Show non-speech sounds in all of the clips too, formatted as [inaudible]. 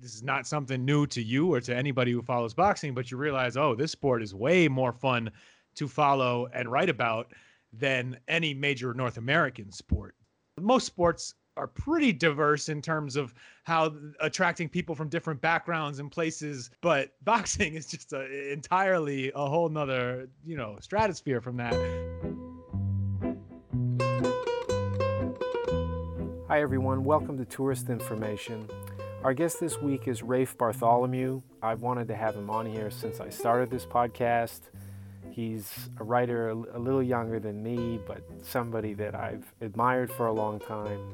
this is not something new to you or to anybody who follows boxing, but you realize, oh, this sport is way more fun to follow and write about than any major North American sport. Most sports are pretty diverse in terms of how attracting people from different backgrounds and places, but [laughs] boxing is just a, entirely a whole nother, you know, stratosphere from that. Hi everyone, welcome to Tourist Information. Our guest this week is Rafe Bartholomew. I've wanted to have him on here since I started this podcast. He's a writer a little younger than me, but somebody that I've admired for a long time,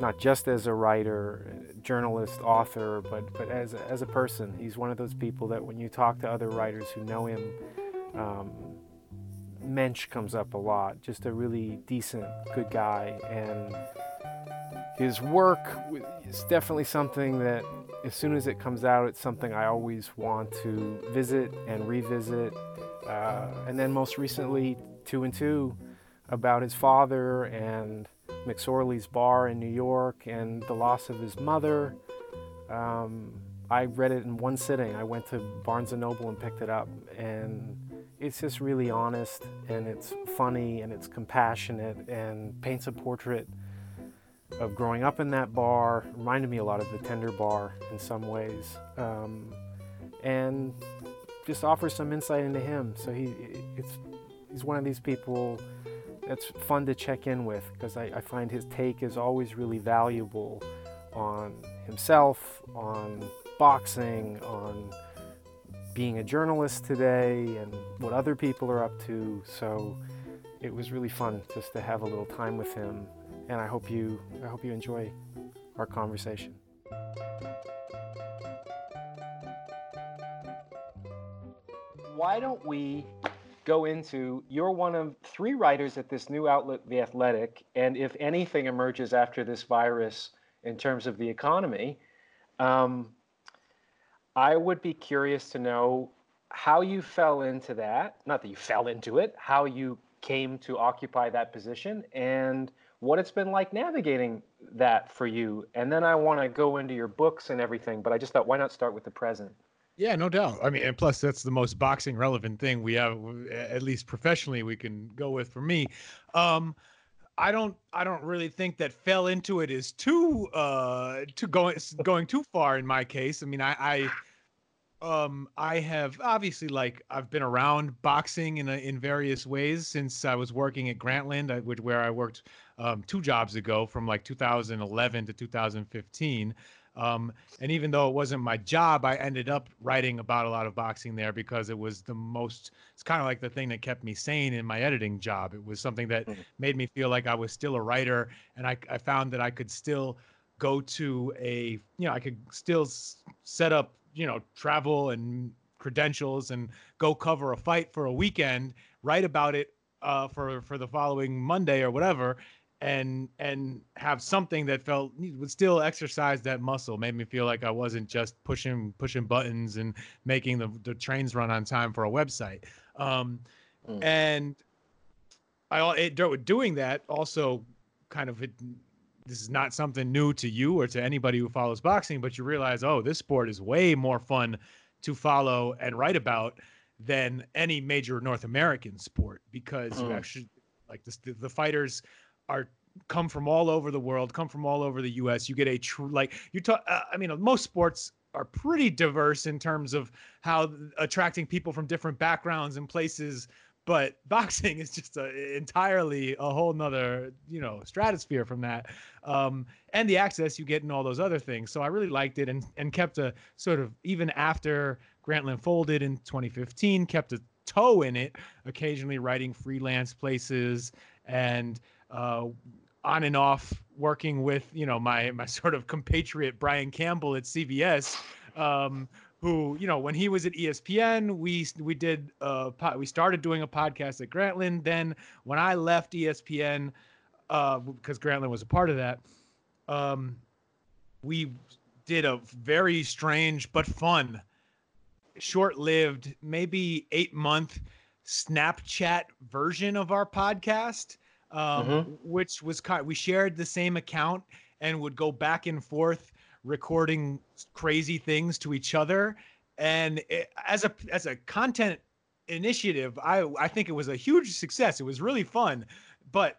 not just as a writer, journalist, author, but, but as, a, as a person. He's one of those people that when you talk to other writers who know him, um, Mensch comes up a lot. Just a really decent, good guy. And his work is definitely something that, as soon as it comes out, it's something I always want to visit and revisit. Uh, and then, most recently, Two and Two about his father and McSorley's bar in New York and the loss of his mother. Um, I read it in one sitting. I went to Barnes and Noble and picked it up, and it's just really honest and it's funny and it's compassionate and paints a portrait of growing up in that bar. Reminded me a lot of the Tender Bar in some ways, um, and just offers some insight into him. So he, it's, he's one of these people that's fun to check in with because I, I find his take is always really valuable on himself, on boxing, on being a journalist today, and what other people are up to. So it was really fun just to have a little time with him and I hope you I hope you enjoy our conversation. Why don't we go into you're one of three writers at this new outlet, The Athletic, and if anything emerges after this virus in terms of the economy, um, I would be curious to know how you fell into that. Not that you fell into it, how you came to occupy that position, and what it's been like navigating that for you. And then I want to go into your books and everything, but I just thought, why not start with the present? Yeah, no doubt. I mean, and plus that's the most boxing relevant thing we have, at least professionally, we can go with for me. Um, I don't, I don't really think that fell into it is too, uh, too going, going too far in my case. I mean, I, I um i have obviously like i've been around boxing in a, in various ways since i was working at grantland I, where i worked um, two jobs ago from like 2011 to 2015 um, and even though it wasn't my job i ended up writing about a lot of boxing there because it was the most it's kind of like the thing that kept me sane in my editing job it was something that mm-hmm. made me feel like i was still a writer and i, I found that i could still go to a you know i could still s- set up you know travel and credentials and go cover a fight for a weekend, write about it uh, for for the following Monday or whatever, and and have something that felt would still exercise that muscle. Made me feel like I wasn't just pushing pushing buttons and making the the trains run on time for a website. Um, mm. And I it, doing that also kind of it, this is not something new to you or to anybody who follows boxing, but you realize, oh, this sport is way more fun to follow and write about than any major North American sport because mm. you actually like this, the, the fighters are come from all over the world, come from all over the U.S. You get a true like you talk. Uh, I mean, most sports are pretty diverse in terms of how attracting people from different backgrounds and places but boxing is just a, entirely a whole nother you know stratosphere from that. Um, and the access you get in all those other things. So i really liked it and, and kept a sort of even after grantland folded in 2015 kept a toe in it occasionally writing freelance places and uh, on and off working with you know my my sort of compatriot brian campbell at cbs um, who you know when he was at espn we we did uh we started doing a podcast at grantland then when i left espn uh because grantland was a part of that um we did a very strange but fun short-lived maybe eight month snapchat version of our podcast um, mm-hmm. which was kind we shared the same account and would go back and forth recording crazy things to each other. And it, as a as a content initiative, I I think it was a huge success. It was really fun, but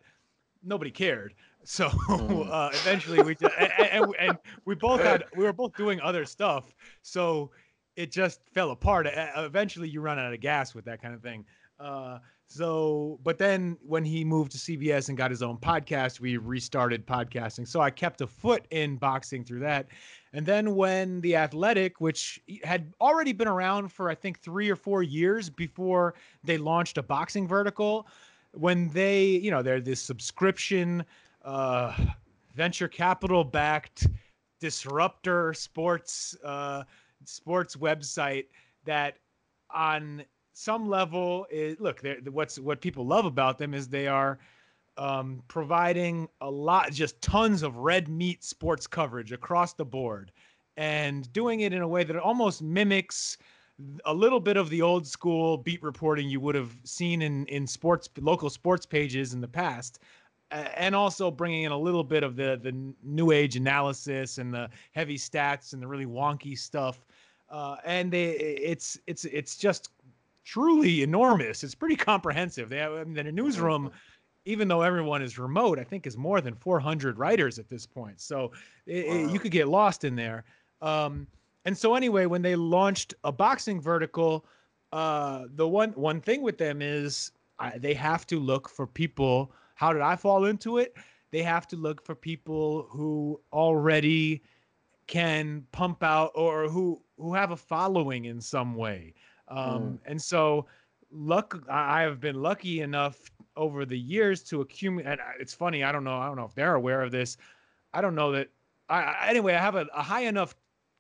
nobody cared. So mm. [laughs] uh, eventually we just, and, and, and, we both had we were both doing other stuff. So it just fell apart. Eventually you run out of gas with that kind of thing. Uh, so, but then when he moved to CBS and got his own podcast, we restarted podcasting. So I kept a foot in boxing through that. And then when The Athletic, which had already been around for I think three or four years before they launched a boxing vertical, when they, you know, they're this subscription, uh, venture capital backed disruptor sports, uh, sports website that on some level is look what's what people love about them is they are um, providing a lot just tons of red meat sports coverage across the board and doing it in a way that almost mimics a little bit of the old school beat reporting you would have seen in in sports local sports pages in the past and also bringing in a little bit of the the new age analysis and the heavy stats and the really wonky stuff uh, and they it's it's it's just truly enormous. It's pretty comprehensive. They have I mean, the newsroom, even though everyone is remote, I think is more than 400 writers at this point. So it, wow. it, you could get lost in there. Um, and so anyway, when they launched a boxing vertical, uh, the one one thing with them is I, they have to look for people. How did I fall into it? They have to look for people who already can pump out or who who have a following in some way. Um, mm. And so, luck, I have been lucky enough over the years to accumulate. And it's funny, I don't know, I don't know if they're aware of this. I don't know that. I, anyway, I have a, a high enough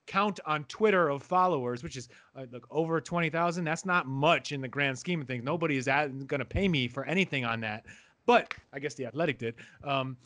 count on Twitter of followers, which is uh, like over 20,000. That's not much in the grand scheme of things. Nobody is going to pay me for anything on that. But I guess the Athletic did. Um,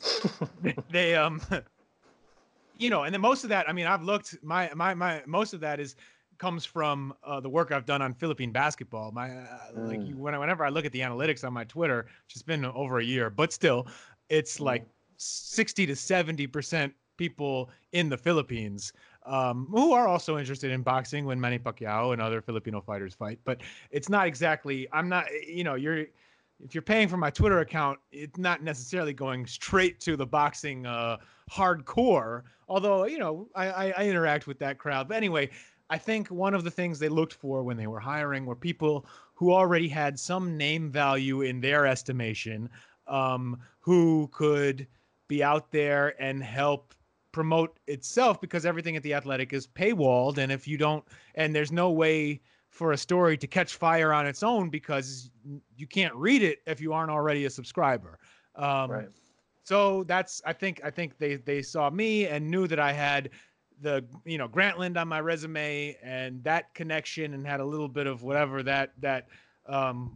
[laughs] they, um, [laughs] you know, and then most of that, I mean, I've looked, my, my, my, most of that is comes from uh, the work I've done on Philippine basketball. My uh, mm. like you, when, whenever I look at the analytics on my Twitter, which has been over a year, but still, it's mm. like sixty to seventy percent people in the Philippines um, who are also interested in boxing when Manny Pacquiao and other Filipino fighters fight. But it's not exactly. I'm not. You know, you're if you're paying for my Twitter account, it's not necessarily going straight to the boxing uh, hardcore. Although you know, I, I, I interact with that crowd. But anyway, I think one of the things they looked for when they were hiring were people who already had some name value in their estimation, um, who could be out there and help promote itself because everything at the athletic is paywalled and if you don't and there's no way for a story to catch fire on its own because you can't read it if you aren't already a subscriber um, right. so that's i think i think they they saw me and knew that i had the you know Grantland on my resume and that connection and had a little bit of whatever that that um,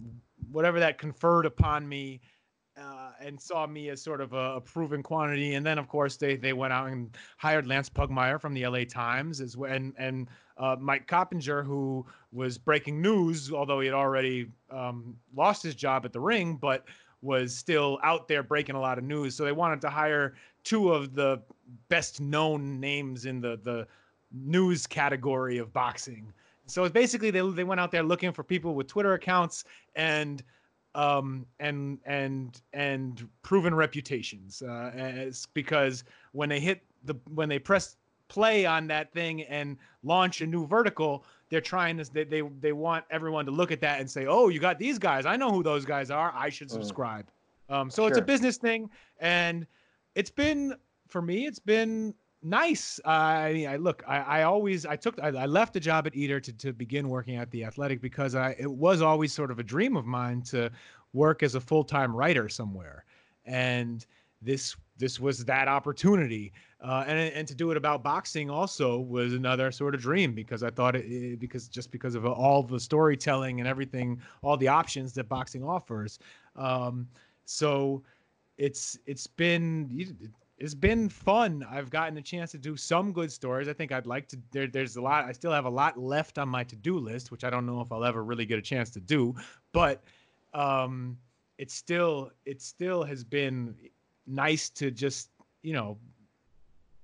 whatever that conferred upon me uh, and saw me as sort of a, a, proven quantity. And then of course they they went out and hired Lance Pugmire from the LA Times as well and and uh, Mike Coppinger who was breaking news although he had already um, lost his job at the ring but was still out there breaking a lot of news. So they wanted to hire two of the best known names in the the news category of boxing. So basically they they went out there looking for people with Twitter accounts and um, and and and proven reputations. Uh, as because when they hit the when they press play on that thing and launch a new vertical, they're trying to they they, they want everyone to look at that and say, oh, you got these guys. I know who those guys are. I should mm. subscribe. Mm. Um, so sure. it's a business thing, and it's been for me, it's been nice. I, mean, I look, I, I always, I took, I, I, left the job at Eater to, to begin working at the Athletic because I, it was always sort of a dream of mine to work as a full time writer somewhere, and this, this was that opportunity. Uh, and and to do it about boxing also was another sort of dream because I thought it because just because of all the storytelling and everything, all the options that boxing offers. Um, so it's it's been it's been fun. I've gotten a chance to do some good stories. I think I'd like to. There, there's a lot. I still have a lot left on my to-do list, which I don't know if I'll ever really get a chance to do. But um, it still, it still has been nice to just, you know,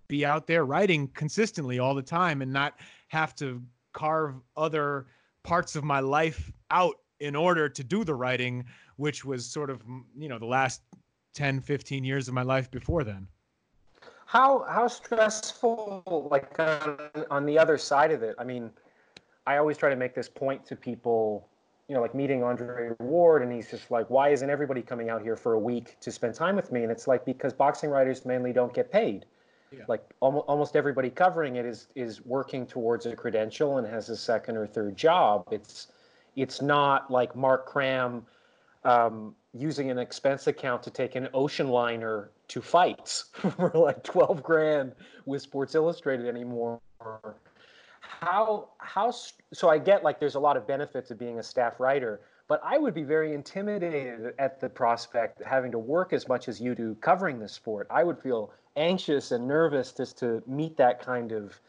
be out there writing consistently all the time and not have to carve other parts of my life out in order to do the writing which was sort of you know the last 10 15 years of my life before then. How how stressful like on, on the other side of it? I mean i always try to make this point to people you know like meeting andre ward and he's just like why isn't everybody coming out here for a week to spend time with me? And it's like because boxing writers mainly don't get paid. Yeah. like almost, almost everybody covering it is is working towards a credential and has a second or third job. It's it's not like mark kram um, using an expense account to take an ocean liner to fights [laughs] for like 12 grand with Sports Illustrated anymore. How how so I get like there's a lot of benefits of being a staff writer, but I would be very intimidated at the prospect having to work as much as you do covering the sport. I would feel anxious and nervous just to meet that kind of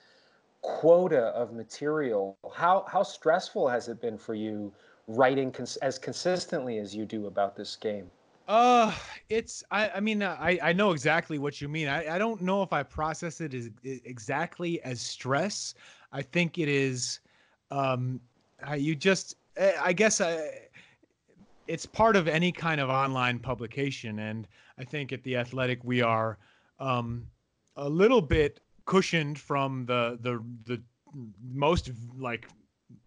quota of material. How how stressful has it been for you writing cons- as consistently as you do about this game? Uh, it's I I mean uh, I I know exactly what you mean. I I don't know if I process it as exactly as stress. I think it is um you just eh, I guess I uh, it's part of any kind of online publication and I think at the Athletic we are um a little bit cushioned from the the the most like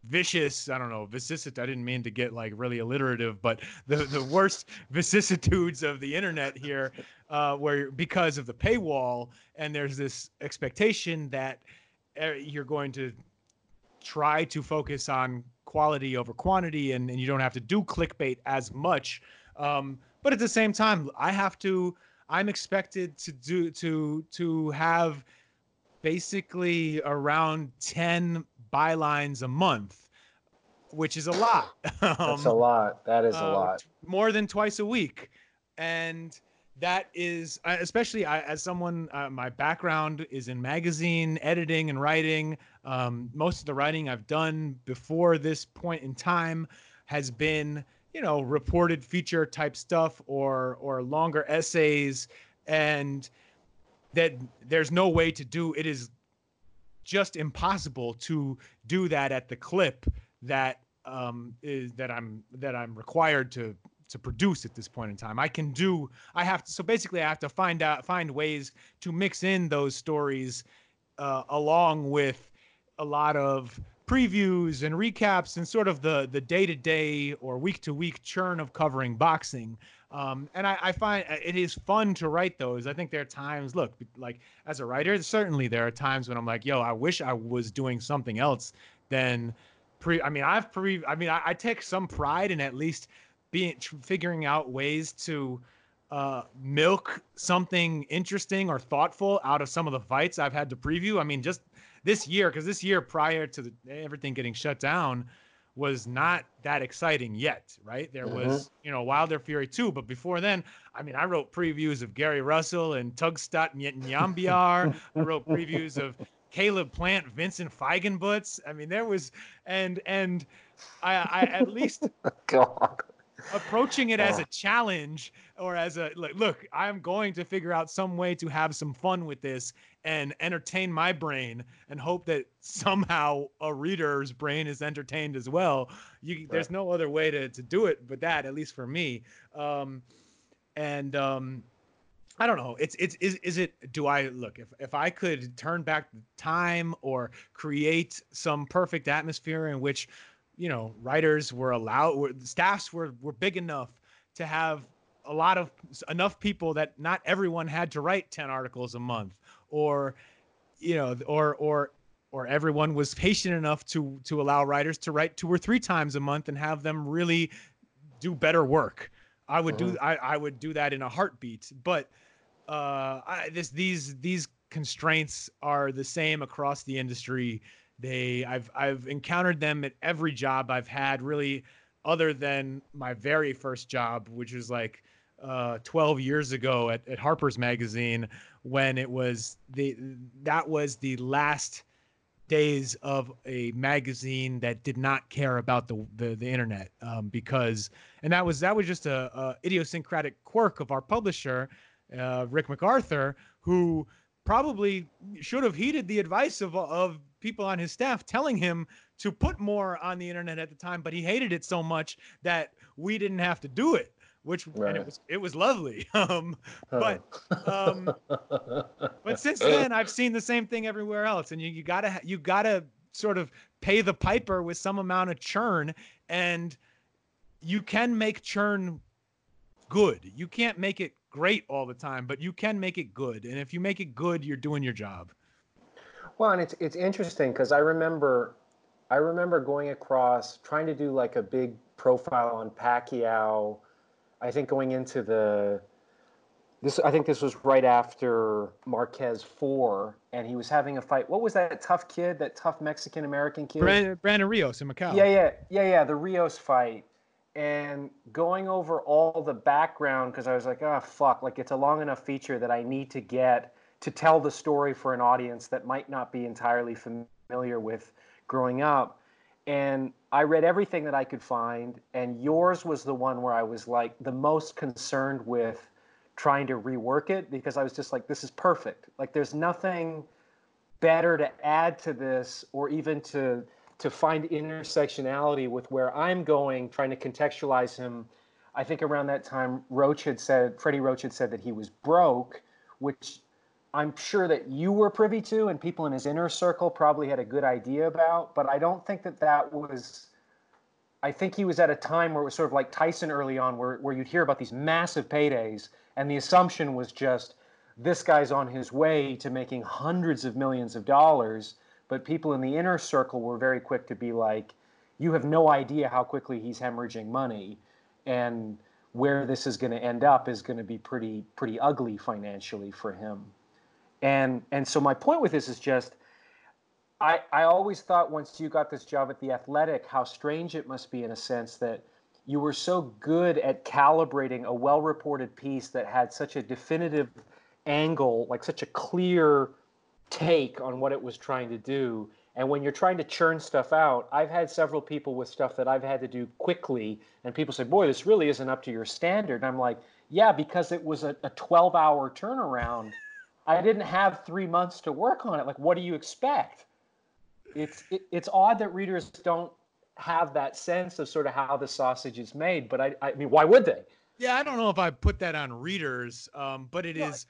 vicious i don't know vicissitude i didn't mean to get like really alliterative but the the worst [laughs] vicissitudes of the internet here uh, where because of the paywall and there's this expectation that uh, you're going to try to focus on quality over quantity and, and you don't have to do clickbait as much um, but at the same time i have to i'm expected to do to to have basically around 10 bylines a month, which is a lot. That's a um, lot. That is a uh, lot. More than twice a week. And that is, especially as someone, uh, my background is in magazine editing and writing. Um, most of the writing I've done before this point in time has been, you know, reported feature type stuff or or longer essays, and that there's no way to do it is just impossible to do that at the clip that um, is that I'm that I'm required to to produce at this point in time. I can do I have to so basically I have to find out find ways to mix in those stories uh, along with a lot of previews and recaps and sort of the the day to day or week to week churn of covering boxing um, and I, I, find uh, it is fun to write those. I think there are times, look, like as a writer, certainly there are times when I'm like, yo, I wish I was doing something else than pre. I mean, I've pre. I mean, I, I take some pride in at least being figuring out ways to uh, milk something interesting or thoughtful out of some of the fights I've had to preview. I mean, just this year, because this year prior to the, everything getting shut down, was not that exciting yet, right? There mm-hmm. was, you know, Wilder Fury 2, but before then, I mean, I wrote previews of Gary Russell and Tugstsogt Nyambayar. I wrote previews of Caleb Plant, Vincent Feigenbutz. I mean, there was, and and I, I at least [laughs] God approaching it as a challenge or as a like look i'm going to figure out some way to have some fun with this and entertain my brain and hope that somehow a reader's brain is entertained as well you right. there's no other way to, to do it but that at least for me um and um I don't know. It's it's is is it do I look if if I could turn back time or create some perfect atmosphere in which you know writers were allowed were, staffs were were big enough to have a lot of enough people that not everyone had to write 10 articles a month or you know or or or everyone was patient enough to to allow writers to write two or three times a month and have them really do better work i would do uh-huh. I, I would do that in a heartbeat but uh I, this these these constraints are the same across the industry they I've I've encountered them at every job I've had really other than my very first job which was like uh, 12 years ago at, at Harper's Magazine when it was the that was the last days of a magazine that did not care about the the, the internet um, because and that was that was just a, a idiosyncratic quirk of our publisher uh, Rick MacArthur who probably should have heeded the advice of of people on his staff telling him to put more on the internet at the time, but he hated it so much that we didn't have to do it, which right. and it was it was lovely. [laughs] Um, but um, [laughs] but since then, I've seen the same thing everywhere else, and you you gotta you gotta sort of pay the piper with some amount of churn, and you can make churn good. You can't make it great all the time, but you can make it good. And if you make it good, you're doing your job. Well, and it's it's interesting because I remember I remember going across trying to do like a big profile on Pacquiao. I think going into the this I think this was right after Marquez four, and he was having a fight. What was that tough kid? That tough Mexican American kid? Brandon, Brandon Rios in Macau. Yeah, yeah, yeah, yeah. The Rios fight, and going over all the background because I was like, oh fuck, like it's a long enough feature that I need to get to tell the story for an audience that might not be entirely familiar with growing up. And I read everything that I could find, and yours was the one where I was like the most concerned with trying to rework it because I was just like, this is perfect. Like, there's nothing better to add to this or even to to find intersectionality with where I'm going, trying to contextualize him. I think around that time, Roach had said, Freddie Roach had said that he was broke, which I'm sure that you were privy to, and people in his inner circle probably had a good idea about. But I don't think that that was. I think he was at a time where it was sort of like Tyson early on, where, where you'd hear about these massive paydays, and the assumption was just this guy's on his way to making hundreds of millions of dollars but people in the inner circle were very quick to be like, you have no idea how quickly he's hemorrhaging money. And where this is going to end up is going to be pretty pretty ugly financially for him. And and so my point with this is just I I always thought once you got this job at the Athletic how strange it must be in a sense that you were so good at calibrating a well-reported piece that had such a definitive angle, like such a clear take on what it was trying to do. And when you're trying to churn stuff out, I've had several people with stuff that I've had to do quickly, and people say, Boy, this really isn't up to your standard. And I'm like, Yeah, because it was a, a 12 hour turnaround. I didn't have three months to work on it. Like, what do you expect? It's, it, it's odd that readers don't have that sense of sort of how the sausage is made, but I, I mean, why would they? Yeah, I don't know if I put that on readers, um, but it is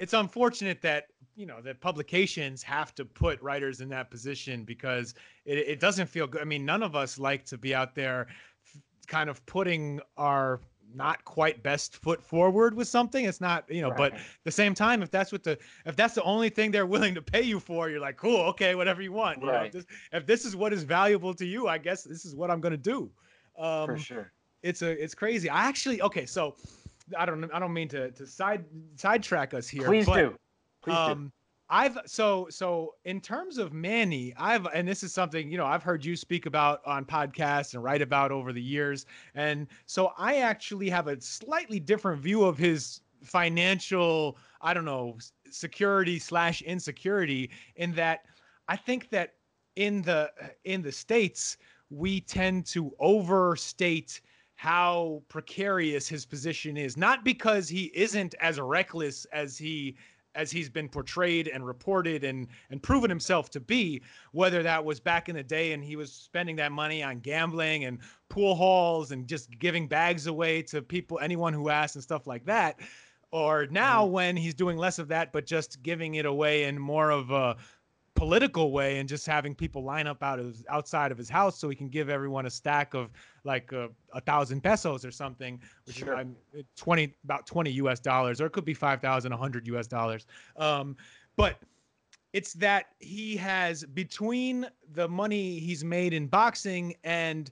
it's unfortunate that you know that publications have to put writers in that position because it, it doesn't feel good. I mean, none of us like to be out there kind of putting our not quite best foot forward with something it's not you know right. but at the same time if that's what the if that's the only thing they're willing to pay you for you're like cool okay whatever you want right. you know, if, this, if this is what is valuable to you i guess this is what i'm going to do um for sure it's a it's crazy i actually okay so I don't I don't mean to to side sidetrack us here. Please but, do. Please um, do. I've so so in terms of Manny, I've and this is something you know I've heard you speak about on podcasts and write about over the years, and so I actually have a slightly different view of his financial I don't know security slash insecurity in that I think that in the in the states we tend to overstate how precarious his position is not because he isn't as reckless as he as he's been portrayed and reported and and proven himself to be whether that was back in the day and he was spending that money on gambling and pool halls and just giving bags away to people anyone who asked and stuff like that or now mm-hmm. when he's doing less of that but just giving it away in more of a political way and just having people line up out of outside of his house so he can give everyone a stack of like a, a thousand pesos or something, which sure. is 20 about 20 US dollars, or it could be 5,000, 100 US dollars. Um, but it's that he has between the money he's made in boxing and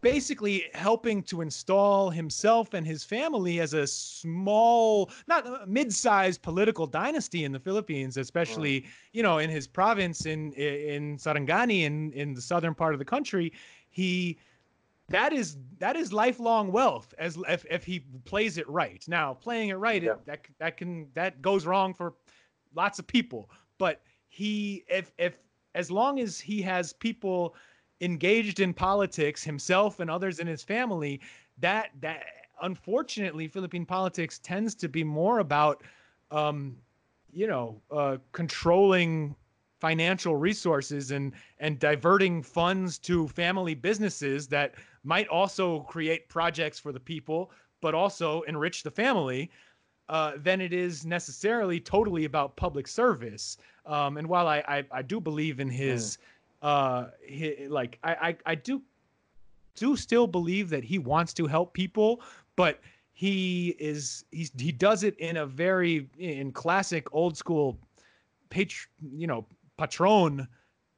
basically helping to install himself and his family as a small, not uh, mid-sized political dynasty in the Philippines, especially you know in his province in in Sarangani in in the southern part of the country. He that is that is lifelong wealth as if, if he plays it right. Now, playing it right, yeah. it, that that can that goes wrong for lots of people, but he if if as long as he has people engaged in politics himself and others in his family that that unfortunately philippine politics tends to be more about um, you know, uh, controlling financial resources and and diverting funds to family businesses that might also create projects for the people, but also enrich the family. Uh, than it is necessarily totally about public service. Um, and while I, I, I do believe in his, mm. Uh, his, like I, I I do do still believe that he wants to help people, but he is he's he does it in a very in classic old school patr you know patron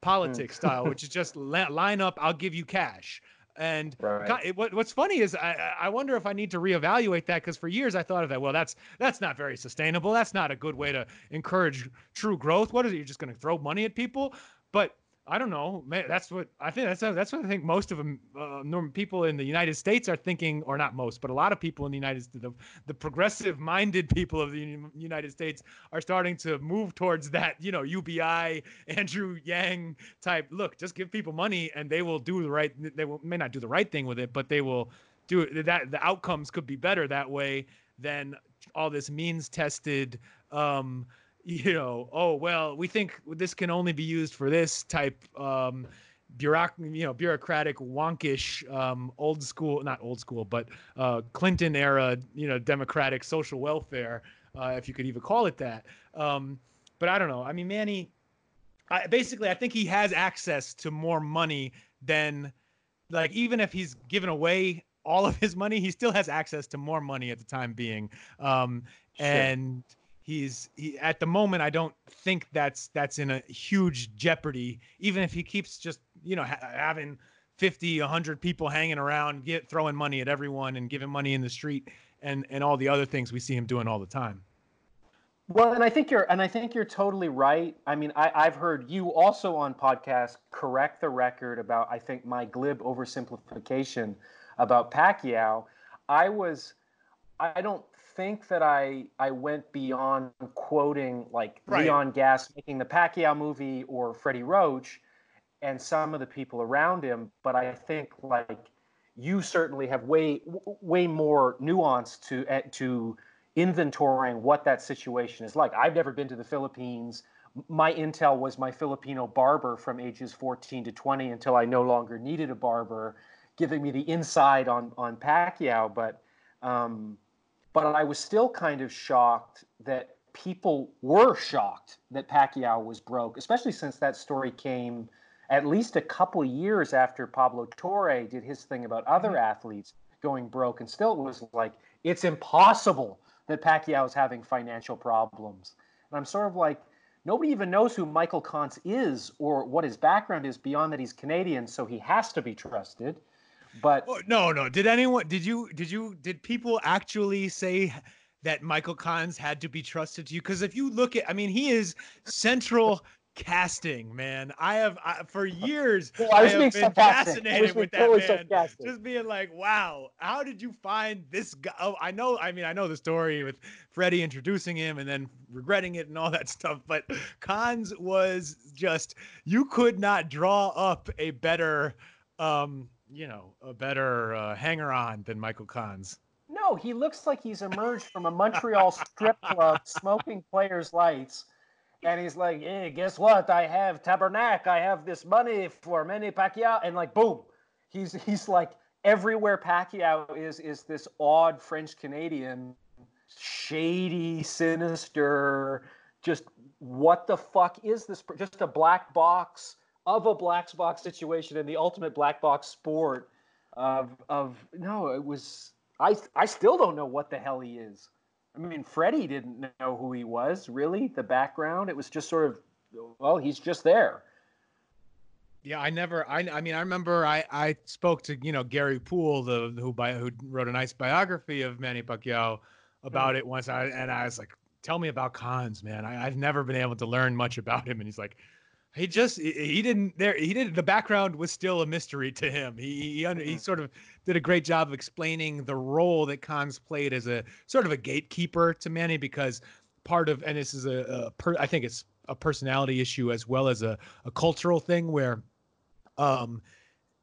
politics mm. style, which is just [laughs] line up, I'll give you cash. And right. what, what's funny is I, I wonder if I need to reevaluate that because for years I thought of that. Well, that's that's not very sustainable. That's not a good way to encourage true growth. What is it? You're just going to throw money at people? But I don't know. That's what I think. That's that's what I think most of them, uh, normal people in the United States are thinking, or not most, but a lot of people in the United States, the, the progressive-minded [laughs] people of the United States are starting to move towards that. You know, UBI, [laughs] Andrew Yang type. Look, just give people money, and they will do the right. They will, may not do the right thing with it, but they will do it. That the outcomes could be better that way than all this means-tested. Um, you know, oh well, we think this can only be used for this type um bureauc- you know, bureaucratic wonkish um old school not old school, but uh Clinton era, you know, democratic social welfare, uh if you could even call it that. Um but I don't know. I mean, Manny I, basically I think he has access to more money than like even if he's given away all of his money, he still has access to more money at the time being. Um, sure. and he's he, at the moment i don't think that's that's in a huge jeopardy. Even if he keeps just you know ha- having 50 100 people hanging around get throwing money at everyone and giving money in the street and and all the other things we see him doing all the time. Well and i think you're and i think you're totally right. I mean I, i've heard you also on podcast correct the record about i think my glib oversimplification about pacquiao. I was i don't think that I I went beyond quoting like right. Leon Gast making the Pacquiao movie or Freddie Roach and some of the people around him, but I think like you certainly have way way more nuance to eh, to inventorying what that situation is like. I've never been to the Philippines. My intel was my Filipino barber from ages 14 to 20 until I no longer needed a barber, giving me the inside on on Pacquiao. But um, but I was still kind of shocked that people were shocked that Pacquiao was broke, especially since that story came at least a couple years after Pablo Torre did his thing about other mm-hmm. athletes going broke. And still, it was like, it's impossible that Pacquiao is having financial problems. And I'm sort of like, nobody even knows who Michael Koncz is or what his background is beyond that he's Canadian, so he has to be trusted. But oh, no, no. Did anyone? Did you? Did you? Did people actually say that Michael Koncz had to be trusted to you? Because if you look at, I mean, he is central casting, man. I have I, for years. Well, I, I have been fascinated with that totally man. Sarcastic. Just being like, wow, how did you find this guy? Oh, I know. I mean, I know the story with Freddie introducing him and then regretting it and all that stuff. But Koncz was just you could not draw up a better. um you know, a better uh, hanger on than Michael Koncz. No, he looks like he's emerged from a Montreal strip club smoking players' lights. And he's like, hey, guess what? I have Tabernac. I have this money for Manny Pacquiao. And like, boom. He's he's like everywhere Pacquiao is is this odd French Canadian, shady, sinister, just what the fuck is this? Just a black box of a black box situation in the ultimate black box sport of of no it was i i still don't know what the hell he is i mean freddie didn't know who he was really the background it was just sort of well he's just there yeah, I never. I, I mean, I remember I, I spoke to you know Gary Poole, the who by who wrote a nice biography of Manny Pacquiao about mm. it once. I and I was like, "Tell me about Koncz, man. I, I've never been able to learn much about him." And he's like, he just he didn't there he did the background was still a mystery to him he he, under, he mm-hmm. sort of did a great job of explaining the role that Koncz played as a sort of a gatekeeper to Manny because part of and this is a, a per, I think it's a personality issue as well as a, a cultural thing where um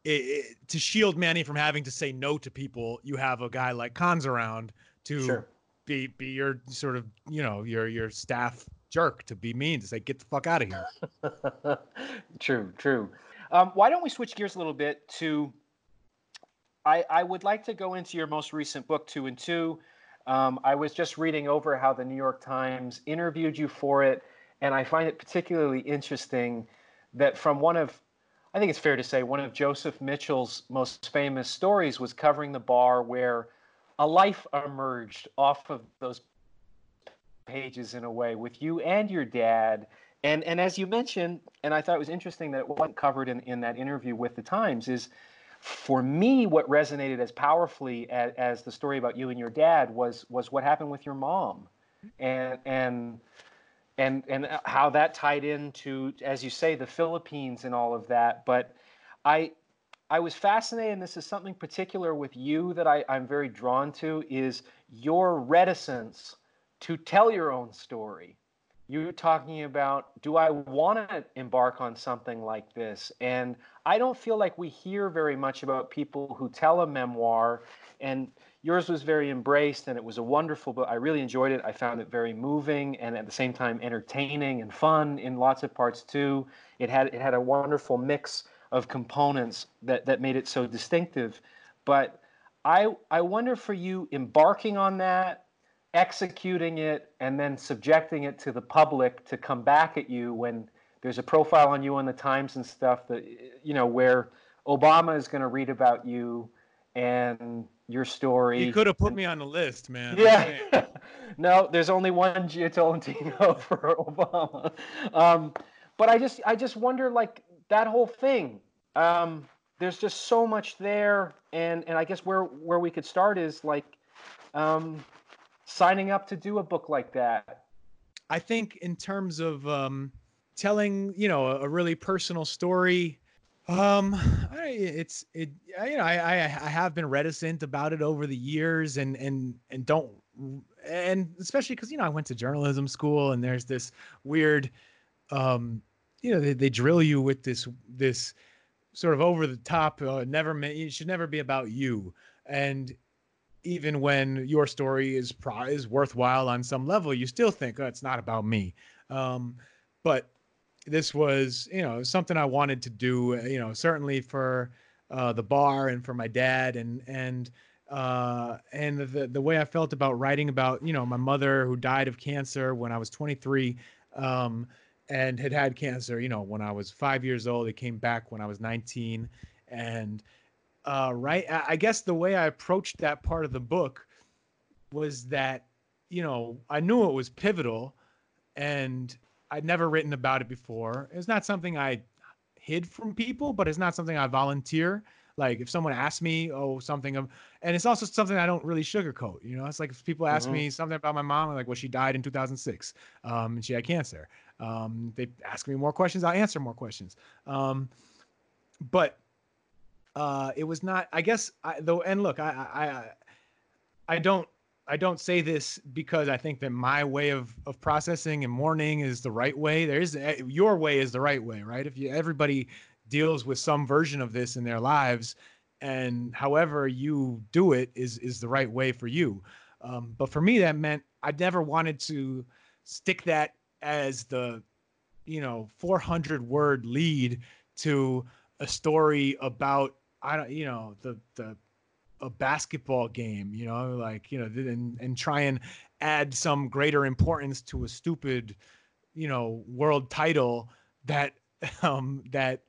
it, it, to shield Manny from having to say no to people you have a guy like Koncz around to sure. be be your sort of you know your your staff jerk to be mean to say get the fuck out of here. [laughs] true, true. Um, why don't we switch gears a little bit to? I I would like to go into your most recent book, Two and Two. Um, I was just reading over how the New York Times interviewed you for it, and I find it particularly interesting that from one of I think it's fair to say one of Joseph Mitchell's most famous stories was covering the bar where a life emerged off of those pages in a way with you and your dad. And and as you mentioned, and I thought it was interesting that it wasn't covered in, in that interview with the Times, is for me what resonated as powerfully as, as the story about you and your dad was was what happened with your mom. And and and and uh, how that tied into, as you say, the Philippines and all of that. But I I was fascinated, and this is something particular with you that I, I'm very drawn to, is your reticence to tell your own story. You're talking about, do I want to embark on something like this? And I don't feel like we hear very much about people who tell a memoir and yours was very embraced and it was a wonderful book. I really enjoyed it. I found it very moving and at the same time entertaining and fun in lots of parts too. It had it had a wonderful mix of components that that made it so distinctive. But I I wonder for you embarking on that, executing it and then subjecting it to the public to come back at you when there's a profile on you on the Times and stuff that you know where Obama is going to read about you and your story. You could have put me on the list, man. Yeah. [laughs] no, there's only one Jia Tolentino [laughs] for Obama. Um, but I just I just wonder like that whole thing. Um, there's just so much there, and and I guess where where we could start is like um, signing up to do a book like that. I think in terms of um, telling, you know, a, a really personal story um, I, it's it. You know, I, I I have been reticent about it over the years, and and and don't, and especially because you know I went to journalism school, and there's this weird, um, you know, they, they drill you with this this sort of over the top. Uh, never, it should never be about you, and even when your story is is worthwhile on some level, you still think, oh, it's not about me. Um, but this was you know something I wanted to do. You know, certainly for uh, the bar and for my dad and and uh, and the the way I felt about writing about you know my mother who died of cancer when I was 23. Um, and had had cancer, you know, when I was five years old. It came back when I was 19. And uh, right, I guess the way I approached that part of the book was that, you know, I knew it was pivotal, and I'd never written about it before. It's not something I hid from people, but it's not something I volunteer. Like if someone asks me, oh, something of, and it's also something I don't really sugarcoat. You know, it's like if people ask mm-hmm. me something about my mom, like, well, she died in 2006, um, and she had cancer. Um, they ask me more questions, I answer more questions. Um, but uh, it was not. I guess I, though, and look, I, I, I don't I don't say this because I think that my way of of processing and mourning is the right way. There's eh, your way is the right way, right? If you everybody deals with some version of this in their lives, and however you do it is is the right way for you. Um, but for me, that meant I never wanted to stick that as the you know 400 word lead to a story about I don't you know the the a basketball game, you know, like, you know, and, and try and add some greater importance to a stupid, you know, world title that, [laughs] um, that,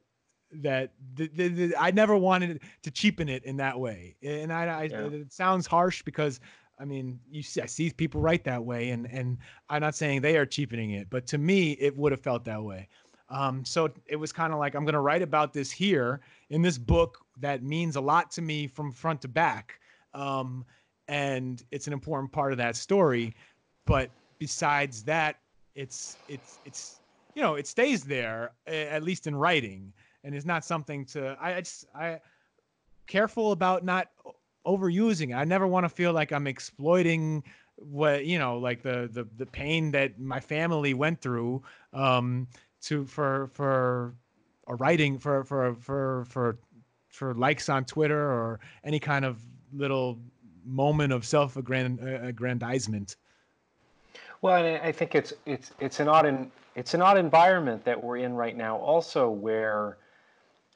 that the, the, the, I never wanted to cheapen it in that way. And I, I yeah. it sounds harsh because I mean, you see, I see people write that way, and and I'm not saying they are cheapening it, but to me, it would have felt that way. Um, so it was kind of like I'm going to write about this here in this book that means a lot to me from front to back, um, and it's an important part of that story. But besides that, it's it's it's you know it stays there at least in writing, and it's not something to I, I just I careful about not overusing it. I never want to feel like I'm exploiting what you know like the the the pain that my family went through um to for for a writing for for for for for likes on Twitter or any kind of little moment of self uh, aggrandizement. Well, and I think it's it's it's an odd in, it's an odd environment that we're in right now. Also, where,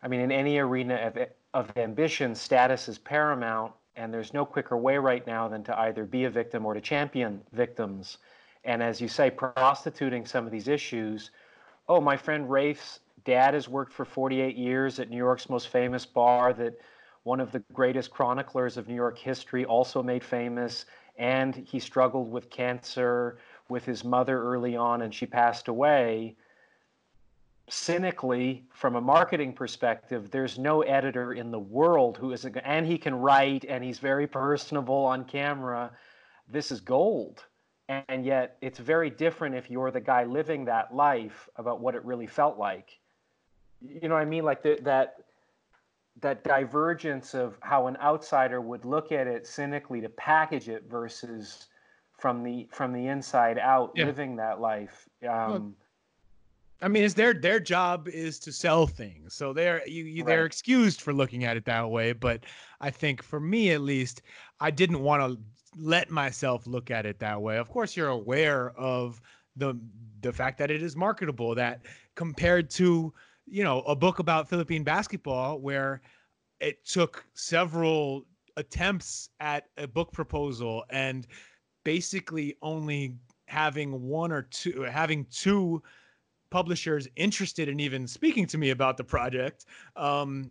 I mean, in any arena of of ambition, status is paramount, and there's no quicker way right now than to either be a victim or to champion victims. And as you say, prostituting some of these issues. Oh, my friend Rafe's dad has worked for 48 years at New York's most famous bar that one of the greatest chroniclers of New York history also made famous. And he struggled with cancer with his mother early on, and she passed away. Cynically, from a marketing perspective, there's no editor in the world who is, a, and he can write, and he's very personable on camera. This is gold. And yet, it's very different if you're the guy living that life about what it really felt like. You know what I mean? Like the, that that divergence of how an outsider would look at it cynically to package it versus from the from the inside out yeah. living that life um, well, I mean, it's their their job is to sell things, so they're you, you they're excused for looking at it that way. But I think for me, at least, I didn't want to let myself look at it that way. Of course, you're aware of the the fact that it is marketable. That compared to you know a book about Philippine basketball, where it took several attempts at a book proposal and basically only having one or two having two publishers interested in even speaking to me about the project um,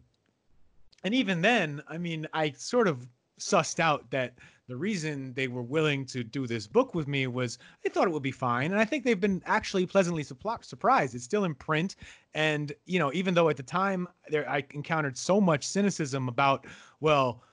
and even then i mean i sort of sussed out that the reason they were willing to do this book with me was they thought it would be fine and i think they've been actually pleasantly surprised it's still in print and you know even though at the time there i encountered so much cynicism about well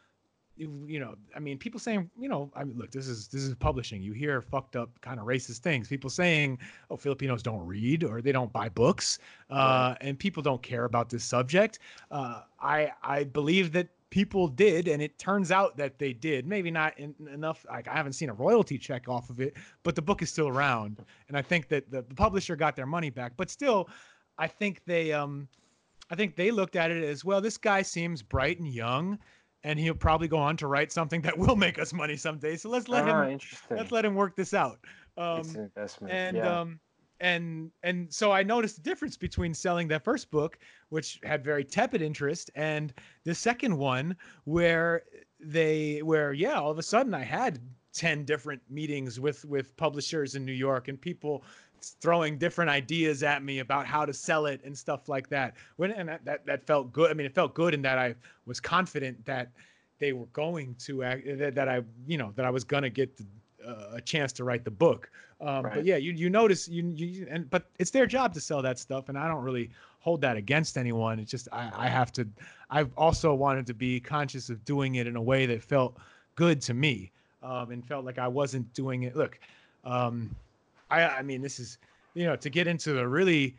you know, I mean, people saying, you know, I mean, look, this is this is publishing. You hear fucked up kind of racist things. People saying, oh, Filipinos don't read or they don't buy books, uh, and people don't care about this subject. Uh, I I believe that people did, and it turns out that they did. Maybe not in, enough. Like I haven't seen a royalty check off of it, but the book is still around, and I think that the, the publisher got their money back. But still, I think they um, I think they looked at it as well. This guy seems bright and young and he'll probably go on to write something that [laughs] will make us money someday. So let's let ah, him let's let him work this out. Um, it's an investment. And yeah. um, and and so I noticed the difference between selling that first book, which had very tepid interest, and the second one where they where yeah, all of a sudden I had 10 different meetings with with publishers in New York and people throwing different ideas at me about how to sell it and stuff like that. When and that, that that felt good. I mean, it felt good in that I was confident that they were going to act, that, that I you know that I was gonna get the, uh, a chance to write the book. Um, right. But yeah, you you notice you you and but it's their job to sell that stuff, and I don't really hold that against anyone. It's just I, I have to. I've also wanted to be conscious of doing it in a way that felt good to me, um, and felt like I wasn't doing it. Look. Um, I I mean this is you know to get into the really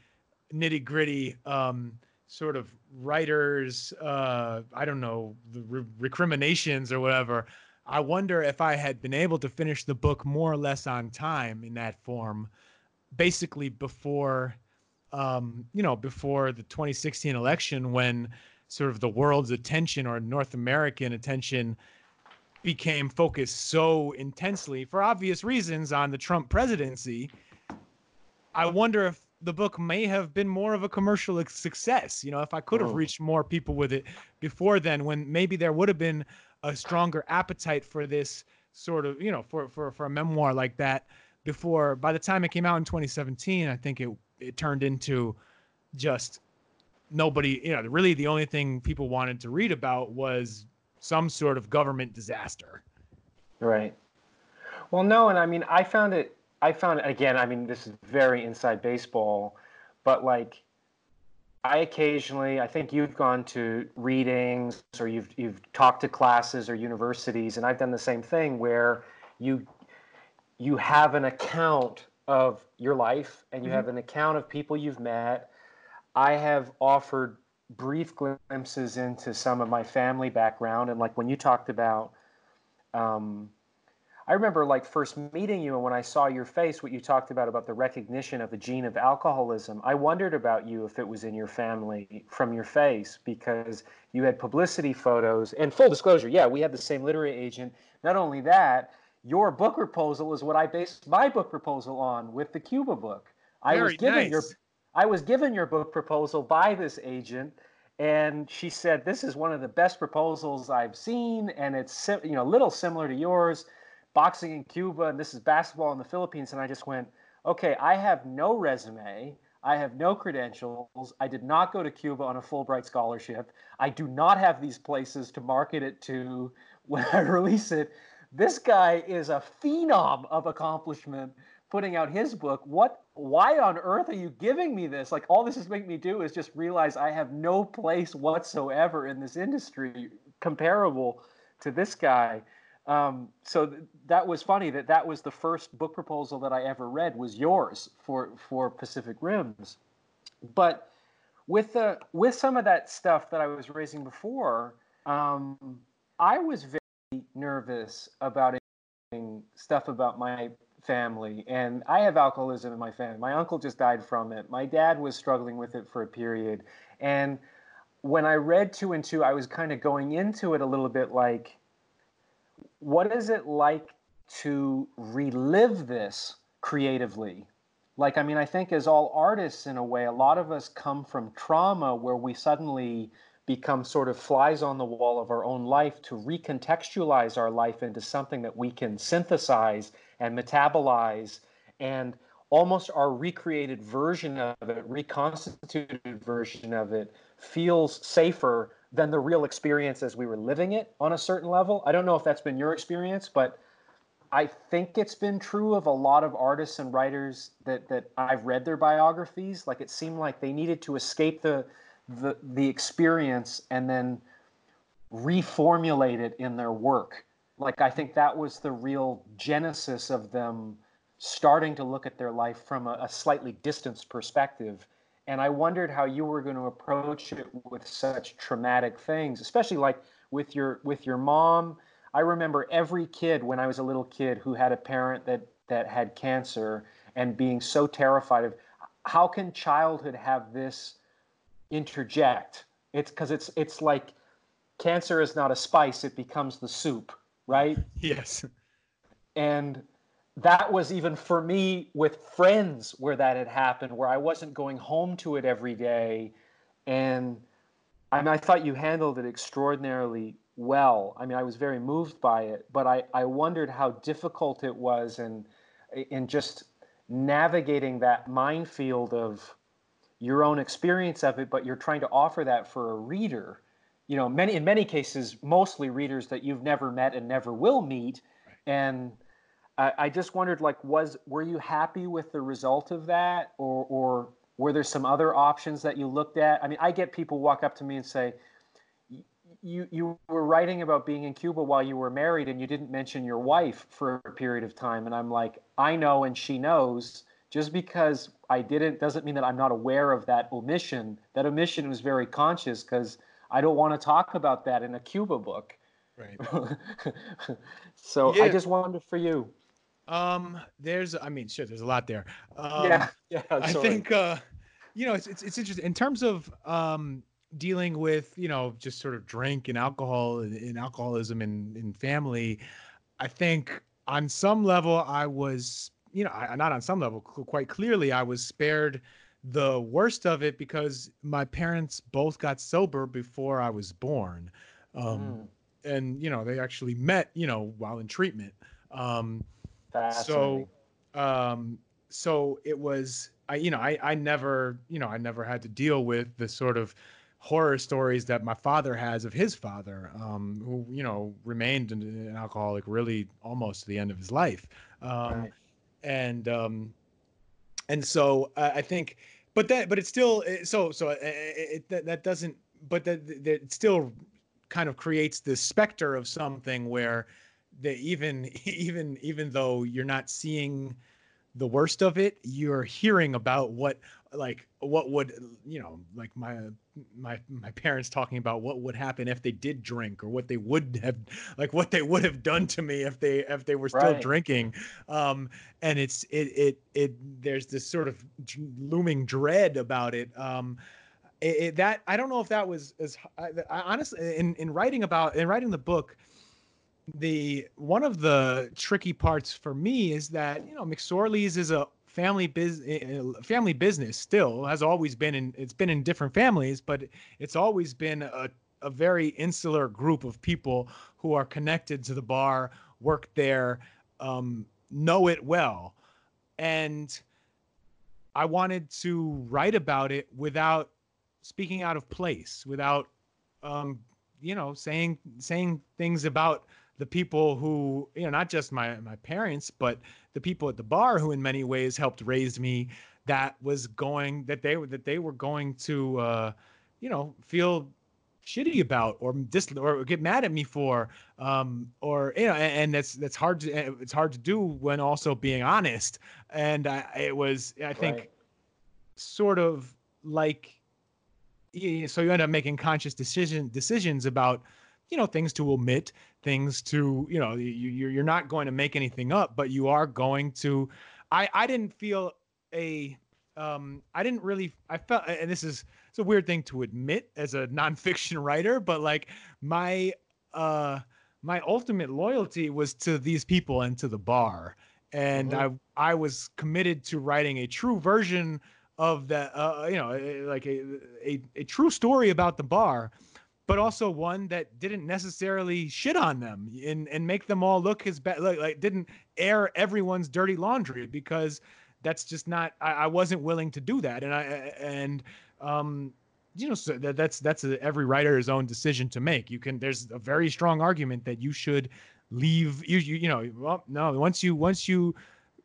nitty gritty um, sort of writers uh, I don't know the re- recriminations or whatever. I wonder if I had been able to finish the book more or less on time in that form, basically before, um, you know, before the 2016 election when sort of the world's attention or North American attention became focused so intensely for obvious reasons on the Trump presidency. I wonder if the book may have been more of a commercial success. You know, if I could have oh. reached more people with it before then, when maybe there would have been a stronger appetite for this sort of, you know, for for for a memoir like that before. By the time it came out in 2017, I think it it turned into just nobody. You know, really the only thing people wanted to read about was some sort of government disaster. Right. Well, no, and I mean, I found it. I found it again. I mean, this is very inside baseball, but like, I occasionally, I think you've gone to readings or you've you've talked to classes or universities, and I've done the same thing where you you have an account of your life and you mm-hmm. have an account of people you've met. I have offered brief glimpses into some of my family background and like when you talked about um, i remember like first meeting you and when i saw your face what you talked about about the recognition of a gene of alcoholism i wondered about you if it was in your family from your face because you had publicity photos and full disclosure yeah we had the same literary agent not only that your book proposal is what I based my book proposal on with the Cuba book. I Very was given nice. your I was given your book proposal by this agent, and she said this is one of the best proposals I've seen, and it's you know a little similar to yours, boxing in Cuba, and this is basketball in the Philippines. And I just went, okay, I have no resume. I have no credentials. I did not go to Cuba on a Fulbright scholarship. I do not have these places to market it to when I [laughs] release it. This guy is a phenom of accomplishment putting out his book. What why on earth are you giving me this? Like all this is making me do is just realize I have no place whatsoever in this industry comparable to this guy. Um, so th- that was funny that that was the first book proposal that I ever read was yours for for Pacific Rims. But with the with some of that stuff that I was raising before, um, I was very nervous about stuff about my family and i have alcoholism in my family. My uncle just died from it. My dad was struggling with it for a period. And when i read two and two i was kind of going into it a little bit like what is it like to relive this creatively? Like i mean i think as all artists in a way a lot of us come from trauma where we suddenly become sort of flies on the wall of our own life to recontextualize our life into something that we can synthesize and metabolize. And almost our recreated version of it reconstituted version of it feels safer than the real experience as we were living it on a certain level. I don't know if that's been your experience but i think it's been true of a lot of artists and writers that that i've read their biographies. Like it seemed like they needed to escape the the the experience and then reformulate it in their work. Like i think that was the real genesis of them starting to look at their life from a, a slightly distanced perspective and i wondered how you were going to approach it with such traumatic things especially like with your with your mom. I remember every kid when i was a little kid who had a parent that that had cancer and being so terrified of how can childhood have this interject? It's because it's it's like cancer is not a spice it becomes the soup right? [laughs] Yes. and that was even for me with friends where that had happened where i wasn't going home to it every day. And i mean i thought you handled it extraordinarily well. I mean i was very moved by it but i, I wondered how difficult it was and in just navigating that minefield of your own experience of it but you're trying to offer that for a reader. You know many in many cases mostly readers that you've never met and never will meet. And I, I just wondered like was were you happy with the result of that or or were there some other options that you looked at i mean i get people walk up to me and say you you were writing about being in cuba while you were married and you didn't mention your wife for a period of time and i'm like i know and she knows just because i didn't doesn't mean that i'm not aware of that omission that omission was very conscious because I don't want to talk about that in a Cuba book. Right. [laughs] so Yeah. I just wondered for you. Um, there's, I mean, sure, there's a lot there. Um, yeah, [laughs] yeah. I think, uh, you know, it's, it's it's interesting in terms of um dealing with you know just sort of drink and alcohol and, and alcoholism and in family. I think on some level I was, you know, I, not on some level, quite clearly I was spared the worst of it because my parents both got sober before I was born. Um, Mm, and you know they actually met you know while in treatment um. So um so it was i you know i i never you know i never had to deal with the sort of horror stories that my father has of his father um who you know remained an, alcoholic really almost to the end of his life um Right. and um and so I I think, but that, but it's still eh, so so it, it, that that doesn't, but that that it still kind of creates this specter of something where that even [laughs] even even though you're not seeing the worst of it, you're hearing about what like what would you know like my my my parents talking about what would happen if they did drink or what they would have [laughs] like what they would have done to me if they if they were still Right. drinking um and it's it it it there's this sort of looming dread about it um it, it- that i don't know if that was as I, I honestly in in writing about in writing the book the one of the tricky parts for me is that you know McSorley's is a family biz eh, eh, family business still has always been in it's been in different families but it's always been a, a very insular group of people who are connected to the bar work there um, know it well. And i wanted to write about it without speaking out of place without um, you know saying saying things about the people who you know not just my my parents but the people at the bar who in many ways helped raise me that was going that they were that they were going to uh you know feel shitty about or dis or get mad at me for um or you know and, and that's that's hard to eh, it's hard to do when also being honest and I, it was i think right. sort of like so you end up making conscious decision decisions about you know things to omit things to you know you you're not going to make anything up but you are going to i i didn't feel a um i didn't really i felt and this is it's a weird thing to admit as a [laughs] nonfiction writer but like my uh my ultimate loyalty was to these people and to the bar and mm-hmm. i i was committed to writing a true version of that uh you know like a, a a true story about the bar but also one that didn't necessarily shit on them and and make them all look as bad like, like didn't air everyone's dirty laundry because that's just not I, I wasn't willing to do that. And I and um you know so that, that's that's a, every writer's own decision to make. You can there's a very strong argument that you should leave you you, you know well no once you once you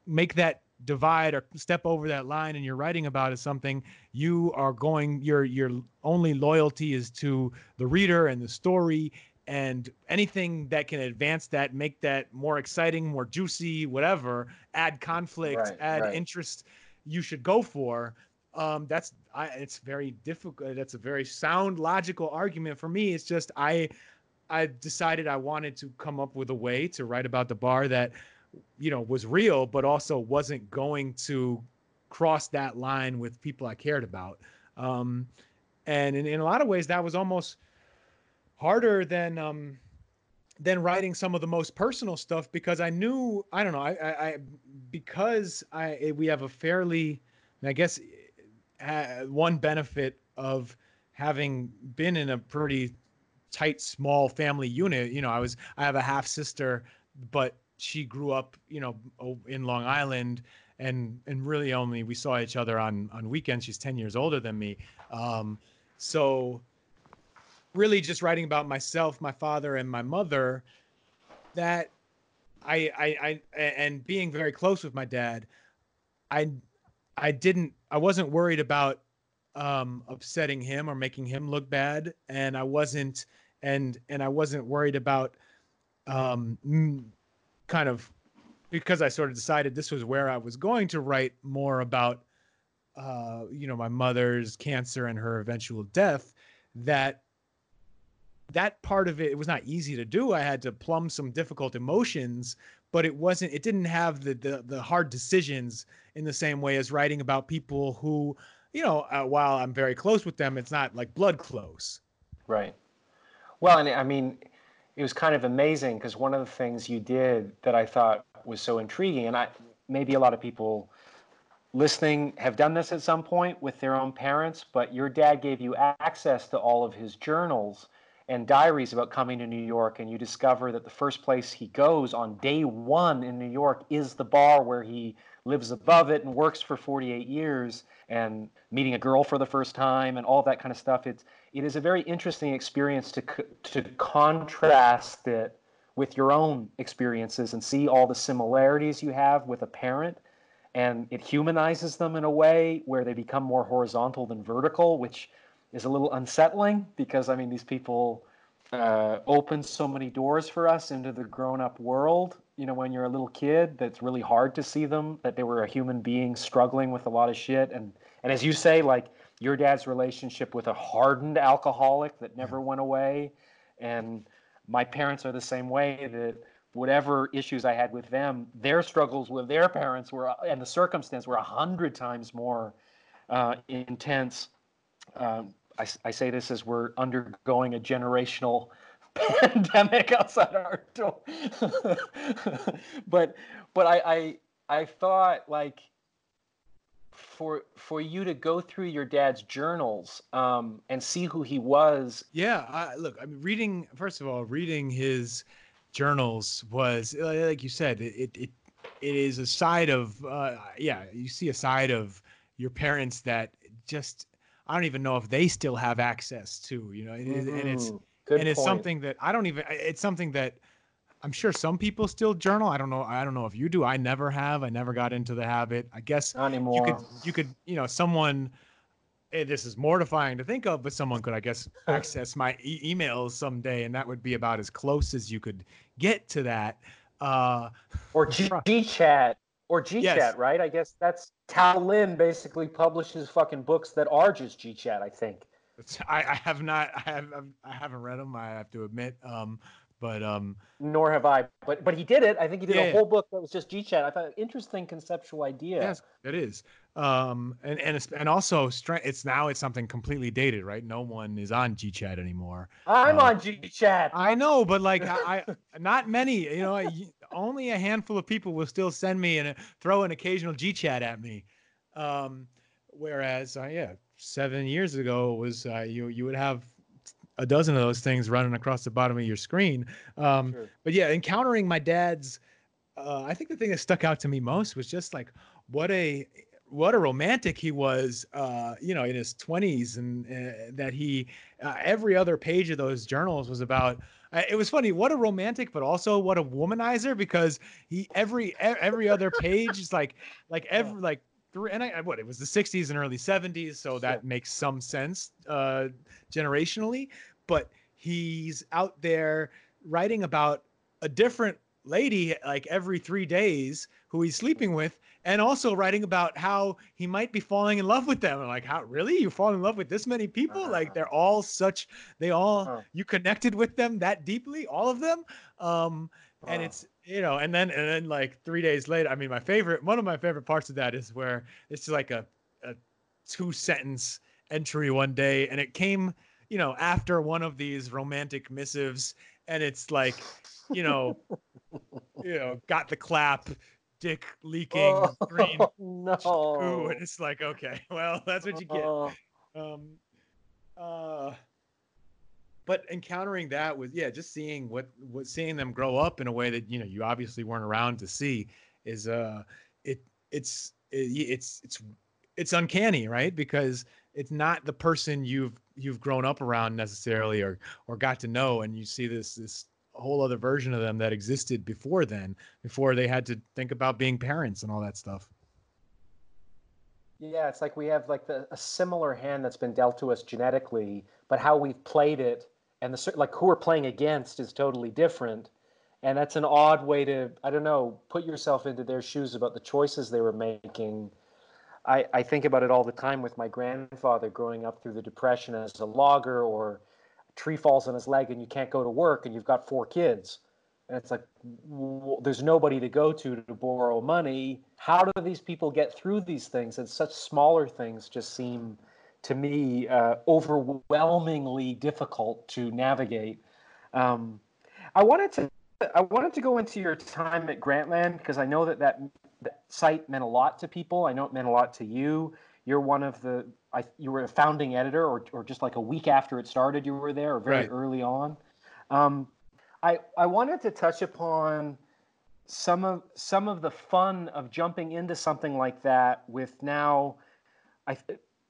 make that divide or step over that line and you're writing about is something you are going your your only loyalty is to the reader and the story and anything that can advance that make that more exciting more juicy whatever add conflict right, add right. interest you should go for um that's i it's very difficult that's a very sound logical argument for me it's just i i decided i wanted to come up with a way to write about the bar that you know was real but also wasn't going to cross that line with people i cared about. Um, and in, in a lot of ways that was almost harder than um, than writing some of the most personal stuff because i knew i don't know i, I, I because i we have a fairly i guess uh, one benefit of having been in a pretty tight small family unit. You know i was i have a half sister but she grew up, you know, in Long Island, and and really only we saw each other on on weekends. She's ten years older than me, um, so really just writing about myself, my father, and my mother. That I I I and being very close with my dad, I I didn't I wasn't worried about um, upsetting him or making him look bad, and I wasn't and and I wasn't worried about um, kind of because I sort of decided this was where I was going to write more about, uh, you know, my mother's cancer and her eventual death. That that part of it, it was not easy to do. I had to plumb some difficult emotions, but it wasn't. It didn't have the the, the hard decisions in the same way as writing about people who, you know, uh, while I'm very close with them, it's not like blood close. Right. Well, and I mean it was kind of amazing because one of the things you did that I thought was so intriguing, and I maybe a lot of people listening have done this at some point with their own parents, but your dad gave you access to all of his journals and diaries about coming to New York, and you discover that the first place he goes on day one in New York is the bar where he lives above it and works for 48 years and meeting a girl for the first time and all that kind of stuff. It's it is a very interesting experience to to contrast it with your own experiences and see all the similarities you have with a parent. And it humanizes them in a way where they become more horizontal than vertical which is a little unsettling because i mean these people uh, open so many doors for us into the grown-up world. You know when you're a little kid that's really hard to see them that they were a human being struggling with a lot of shit. And and as you say like your dad's relationship with a hardened alcoholic that never went away and my parents are the same way that whatever issues i had with them their struggles with their parents were and the circumstance were a hundred times more uh, intense um, I, I, say this as we're undergoing a generational [laughs] pandemic outside our door. [laughs] but but I, I I thought like for for you to go through your dad's journals um, and see who he was. Yeah, I, look, I mean, reading first of all, reading his journals was like you said, it it it is a side of uh, yeah, you see a side of your parents that just I don't even know if they still have access to, you know, mm-hmm. and it's Good and it's something that I don't even. It's something that I'm sure some people still journal. I don't know. I don't know if you do. I never have. I never got into the habit. I guess Not anymore. you could. You could. You know, someone. This is mortifying to think of, but someone could, I guess, [laughs] access my e- emails someday, and that would be about as close as you could get to that. Uh, or [laughs] G chat or G chat, yes. right? I guess that's Tao Lin basically publishes fucking books that are just G chat. I think. I, I have not. I have. I haven't read them. I have to admit. Um, but um, nor have I. But but he did it. I think he did yeah, a whole book that was just GChat. I thought interesting conceptual idea. Yes, it is. Um, and and and also it's now it's something completely dated, right? No one is on GChat anymore. I'm uh, on GChat. I know, but like I, I [laughs] not many. You know, only a handful of people will still send me and throw an occasional GChat at me. Um, whereas, uh, yeah, seven years ago was uh, you you would have a dozen of those things running across the bottom of your screen. Um, sure. But yeah, encountering my dad's, uh, I think the thing that stuck out to me most was just like what a what a romantic he was, uh, you know, in his twenties, and uh, that he uh, every other page of those journals was about. Uh, it was funny, what a romantic, but also what a womanizer, because he every every other page is like like every like three and I what it was the 60s and early 70s, so that makes some sense uh, generationally. But he's out there writing about a different lady like every three days who he's sleeping with and also writing about how he might be falling in love with them and like how really you fall in love with this many people uh-huh. like they're all such they all uh-huh. you connected with them that deeply all of them um and uh-huh. it's you know, and then and then like three days later, I mean, my favorite one of my favorite parts of that is where it's like a, a two sentence entry one day, and it came, you know, after one of these romantic missives, and it's like, you know, [laughs] you know, got the clap, dick leaking, oh, [laughs] green, no, and it's like, okay, [laughs] well, that's what you get. Uh, um, uh but encountering that with yeah just seeing what what seeing them grow up in a way that you know you obviously weren't around to see is uh it it's it, it's it's it's uncanny right? Because it's not the person you've you've grown up around necessarily or or got to know and you see this this whole other version of them that existed before then before they had to think about being parents and all that stuff. Yeah it's like we have like the, a similar hand that's been dealt to us genetically but how we've played it and the like who we're playing against is totally different. And that's an odd way to i don't know put yourself into their shoes about the choices they were making. I, I think about it all the time with my grandfather growing up through the depression as a logger or a tree falls on his leg and you can't go to work and you've got four kids. And it's like well, there's nobody to go to to borrow money. How do these people get through these things? And such smaller things just seem to me uh, overwhelmingly difficult to navigate. Um, I wanted to I wanted to go into your time at Grantland because I know that, that that site meant a lot to people. I know it meant a lot to you. You're one of the I, you were a founding editor, or, or just like a week after it started, you were there, or very right. early on. Um, I I wanted to touch upon some of some of the fun of jumping into something like that with now I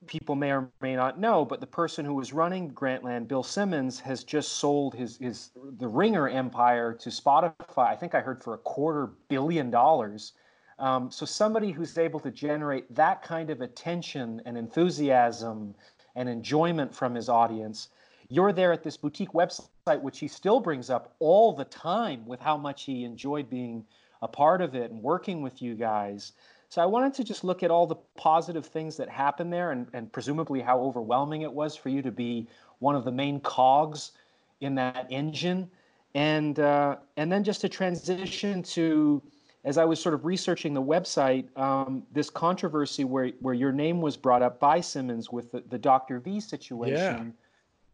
people may or may not know, but the person who was running Grantland, Bill Simmons, has just sold his his the Ringer empire to Spotify. I think I heard for a quarter billion dollars. Um, so somebody who's able to generate that kind of attention and enthusiasm and enjoyment from his audience, you're there at this boutique website, which he still brings up all the time with how much he enjoyed being a part of it and working with you guys. So I wanted to just look at all the positive things that happened there and, and presumably how overwhelming it was for you to be one of the main cogs in that engine. And, uh, and then just to transition to, as I was sort of researching the website, um, this controversy where, where your name was brought up by Simmons with the, the Dr. V situation.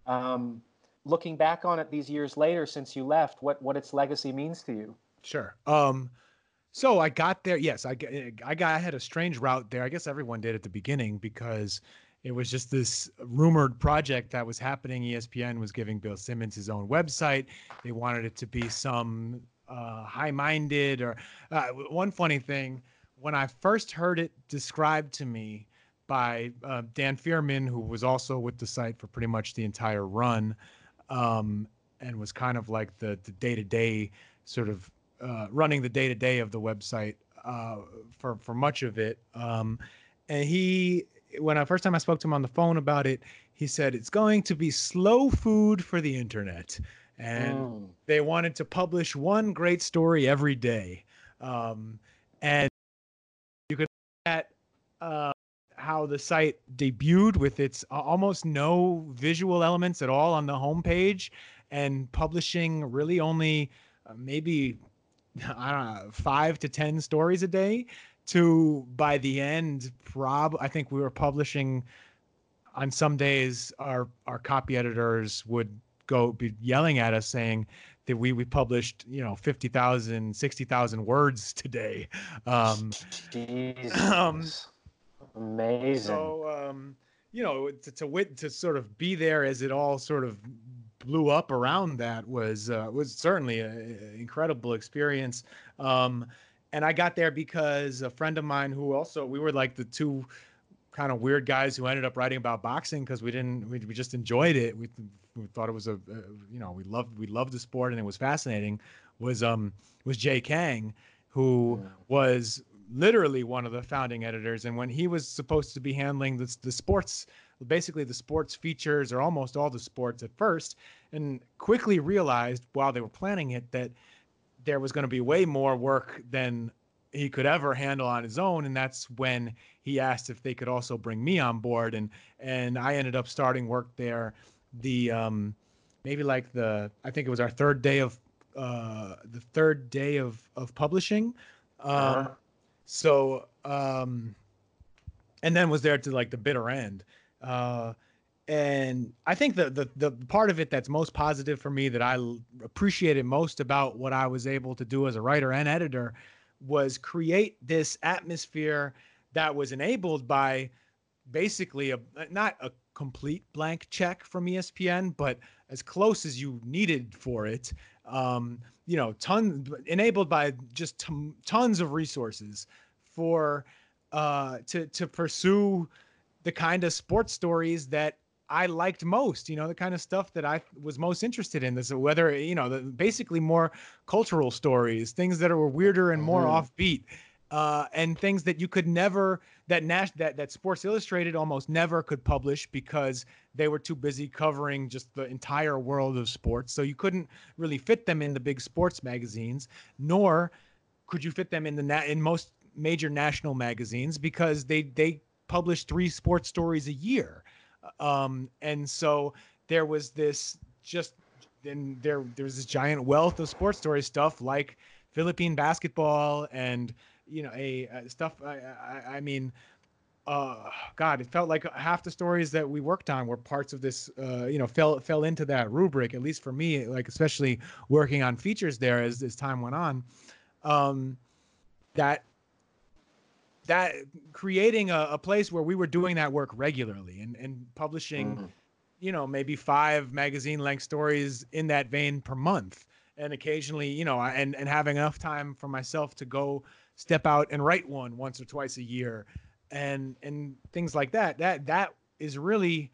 Yeah. Um, looking back on it these years later since you left, what what its legacy means to you. Sure. Um, so I got there. Yes, I I got I had a strange route there. I guess everyone did at the beginning because it was just this rumored project that was happening. ESPN was giving Bill Simmons his own website. They wanted it to be some uh, high-minded or uh, one funny thing. When I first heard it described to me by uh, Dan Fierman, who was also with the site for pretty much the entire run, um, and was kind of like the the day-to-day sort of uh, running the day-to-day of the website uh, for for much of it. Um, and he when I first time I spoke to him on the phone about it, he said it's going to be slow food for the internet, and mm. they wanted to publish one great story every day. Um, and you could look at uh, how the site debuted with its almost no visual elements at all on the homepage, and publishing really only uh, maybe I don't know five to ten stories a day to by the end prob i think we were publishing on some days our our copy editors would go be yelling at us saying that we we published you know 50,000 60,000 words today. Um, um amazing. so um you know to to wit to sort of be there as it all sort of blew up around that was uh, was certainly an incredible experience um and I got there because a friend of mine who also we were like the two kind of weird guys who ended up writing about boxing because we didn't we, we just enjoyed it. We, we thought it was a, a, you know we loved we loved the sport and it was fascinating was um was Jay Kang who was literally one of the founding editors and when he was supposed to be handling the, the sports basically the sports features or almost all the sports at first and quickly realized while they were planning it that there was going to be way more work than he could ever handle on his own and that's when he asked if they could also bring me on board and and I ended up starting work there the um maybe like the I think it was our third day of uh the third day of of publishing um uh-huh. So um and then was there to like the bitter end uh and I think the, the the part of it that's most positive for me that I appreciated most about what I was able to do as a writer and editor was create this atmosphere that was enabled by basically a not a complete blank check from ESPN, but as close as you needed for it. Um, you know, ton enabled by just t- tons of resources for uh, to to pursue the kind of sports stories that I liked most, you know, the kind of stuff that I was most interested in. This whether you know, the, basically more cultural stories, things that are weirder and more mm-hmm. offbeat, uh, and things that you could never that Nash that that Sports Illustrated almost never could publish because they were too busy covering just the entire world of sports. So you couldn't really fit them in the big sports magazines, nor could you fit them in the na- in most major national magazines because they they publish three sports stories a year um, and so there was this just then there there was this giant wealth of sports story stuff like Philippine basketball and you know a, a stuff. I, I, I mean, uh, God, it felt like half the stories that we worked on were parts of this. Uh, you know, fell fell into that rubric. At least for me, like especially working on features there as as time went on. Um, that that creating a, a, place where we were doing that work regularly and, and publishing, mm-hmm. you know, maybe five magazine length stories in that vein per month. And occasionally, you know, and, and having enough time for myself to go step out and write one once or twice a year and and things like that. That that is really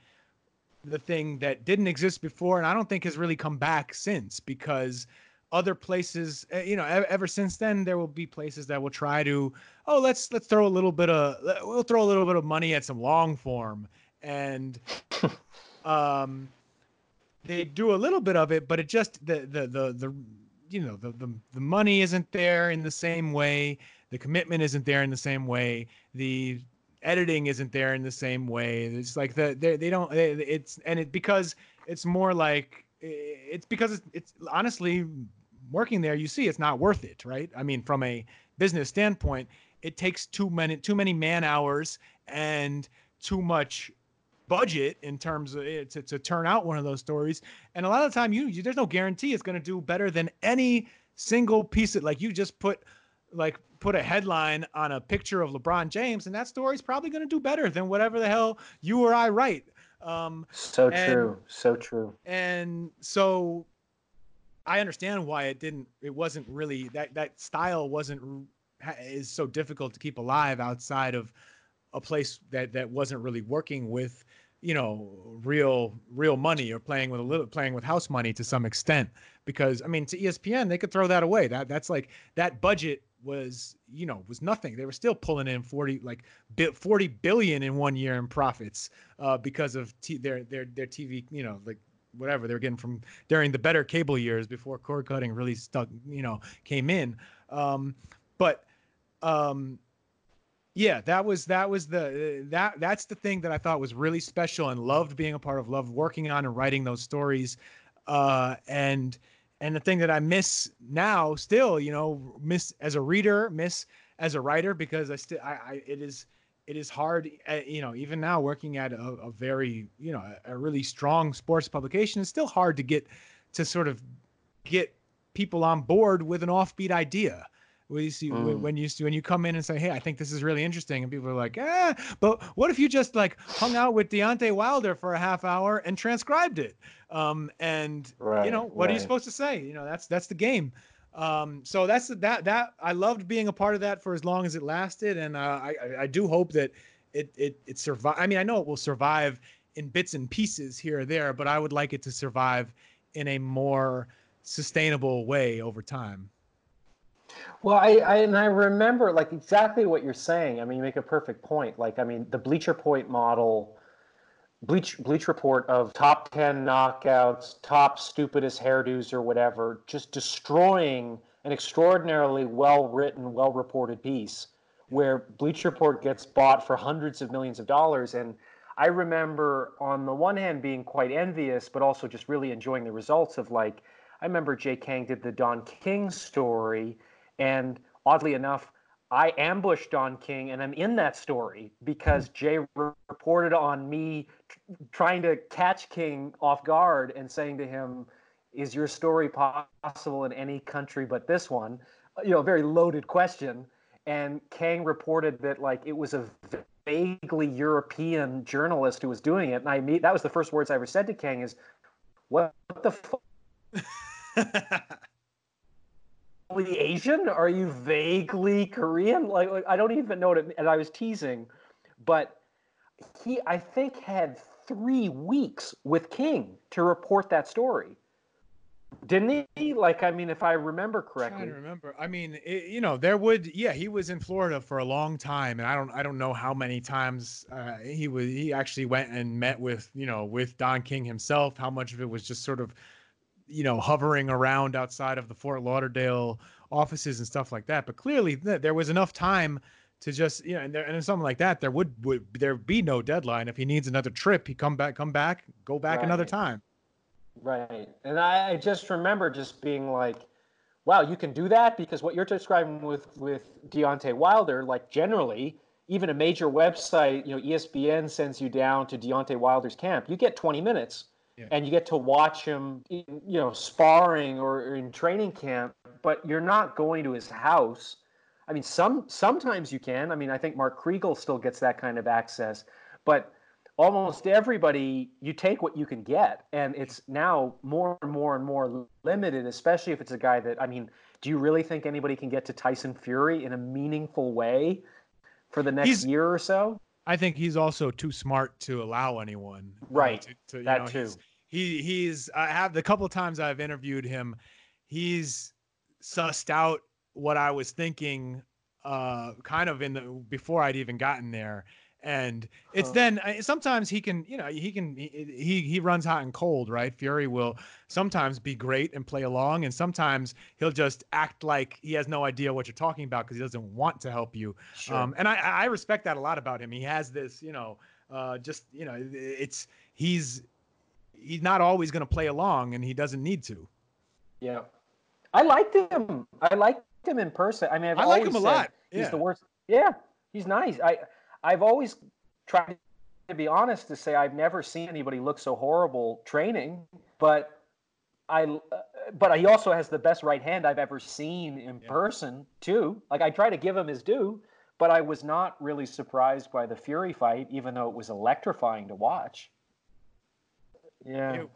the thing that didn't exist before and I don't think has really come back since because other places eh, you know ever since then there will be places that will try to oh let's let's throw a little bit of we'll throw a little bit of money at some long form and [laughs] um they do a little bit of it but it just the the the, the you know the, the the money isn't there in the same way the commitment isn't there in the same way the editing isn't there in the same way. It's like the they, they don't it's and it because it's more like it's because it's, it's honestly working there you see it's not worth it right? I mean from a business standpoint it takes too many too many man hours and too much budget in terms of it to, to turn out one of those stories. And a lot of the time, you, you there's no guarantee it's going to do better than any single piece of like you just put like put a headline on a picture of LeBron James, and that story's probably going to do better than whatever the hell you or I write. Um, so and, true, so true. And so I understand why it didn't. It wasn't really that that style wasn't is so difficult to keep alive outside of a place that that wasn't really working with you know real real money or playing with a little playing with house money to some extent. Because i mean to espn they could throw that away. That that's like that budget was you know was nothing. They were still pulling in 40 like 40 billion in one year in profits uh, because of t- their their their tv you know like whatever they were getting from during the better cable years before cord cutting really stuck you know came in. Um, but um, yeah, that was that was the that that's the thing that I thought was really special and loved being a part of, loved working on and writing those stories, uh, and and the thing that I miss now still, you know, miss as a reader, miss as a writer because I still I, I it is it is hard, uh, you know, even now working at a, a very you know a, a really strong sports publication, it's still hard to get to sort of get people on board with an offbeat idea when you see mm. when you when you come in and say, "Hey, I think this is really interesting," and people are like, "Ah," but what if you just like hung out with Deontay Wilder for a half hour and transcribed it? Um, and right, you know, what right. are you supposed to say? You know, that's that's the game. Um, so that's that that I loved being a part of that for as long as it lasted, and uh, I I do hope that it it it survive. I mean, I know it will survive in bits and pieces here or there, but I would like it to survive in a more sustainable way over time. Well, I, I, and I remember like exactly what you're saying. I mean, you make a perfect point. Like, I mean, the Bleacher Point model, Bleach Bleach Report of top ten knockouts, top stupidest hairdos or whatever, just destroying an extraordinarily well written, well reported piece, where Bleach Report gets bought for hundreds of millions of dollars. And I remember, on the one hand, being quite envious, but also just really enjoying the results of like. I remember Jay Kang did the Don King story and oddly enough, I ambushed Don King, and I'm in that story because hmm. Jay reported on me t- trying to catch King off guard and saying to him, "Is your story possible in any country but this one?" Uh, you know, a very loaded question. And Kang reported that like it was a vaguely European journalist who was doing it, and I meet that was the first words I ever said to Kang is, "What the fuck?" [laughs] Asian? Are you vaguely Korean? Like, like I don't even know what it. And I was teasing, but he, I think, had three weeks with King to report that story. Didn't he? Like, I mean, if I remember correctly. I remember. I mean, it, you know, there would, yeah, he was in Florida for a long time, and I don't, I don't know how many times uh, he was. He actually went and met with, you know, with Don King himself. How much of it was just sort of you know, hovering around outside of the Fort Lauderdale offices and stuff like that. But clearly, there was enough time to just you know, and, there, and something like that, there would would there be no deadline. If he needs another trip, he come back, come back, go back right. another time. Right, and I, I just remember just being like, "Wow, you can do that!" Because what you're describing with with Deontay Wilder, like generally, even a major website, you know, ESPN sends you down to Deontay Wilder's camp, you get 20 minutes yeah. and you get to watch him, in, you know, sparring or in training camp, but you're not going to his house. I mean, some sometimes you can. I mean, I think Mark Kriegel still gets that kind of access, but almost everybody you take what you can get, and it's now more and more and more limited, especially if it's a guy that I mean. Do you really think anybody can get to Tyson Fury in a meaningful way for the next He's, year or so? I think he's also too smart to allow anyone. Uh, right. to, to, that know, too. he he's I have the couple times I've interviewed him, he's sussed out what I was thinking uh kind of in the before I'd even gotten there and it's then uh, sometimes he can you know he can he he runs hot and cold right? Fury will sometimes be great and play along and sometimes he'll just act like he has no idea what you're talking about because he doesn't want to help you. Sure. um, and i i respect that a lot about him. He has this you know uh, just you know it's he's he's not always going to play along and he doesn't need to. Yeah. I liked him. I liked him in person. I mean I've i like him a lot. yeah. he's the worst. Yeah. He's nice. I I've always tried to be honest to say I've never seen anybody look so horrible training, but I uh, but he also has the best right hand I've ever seen in yeah. person too. Like I try to give him his due, but I was not really surprised by the Fury fight, even though it was electrifying to watch. Yeah. It,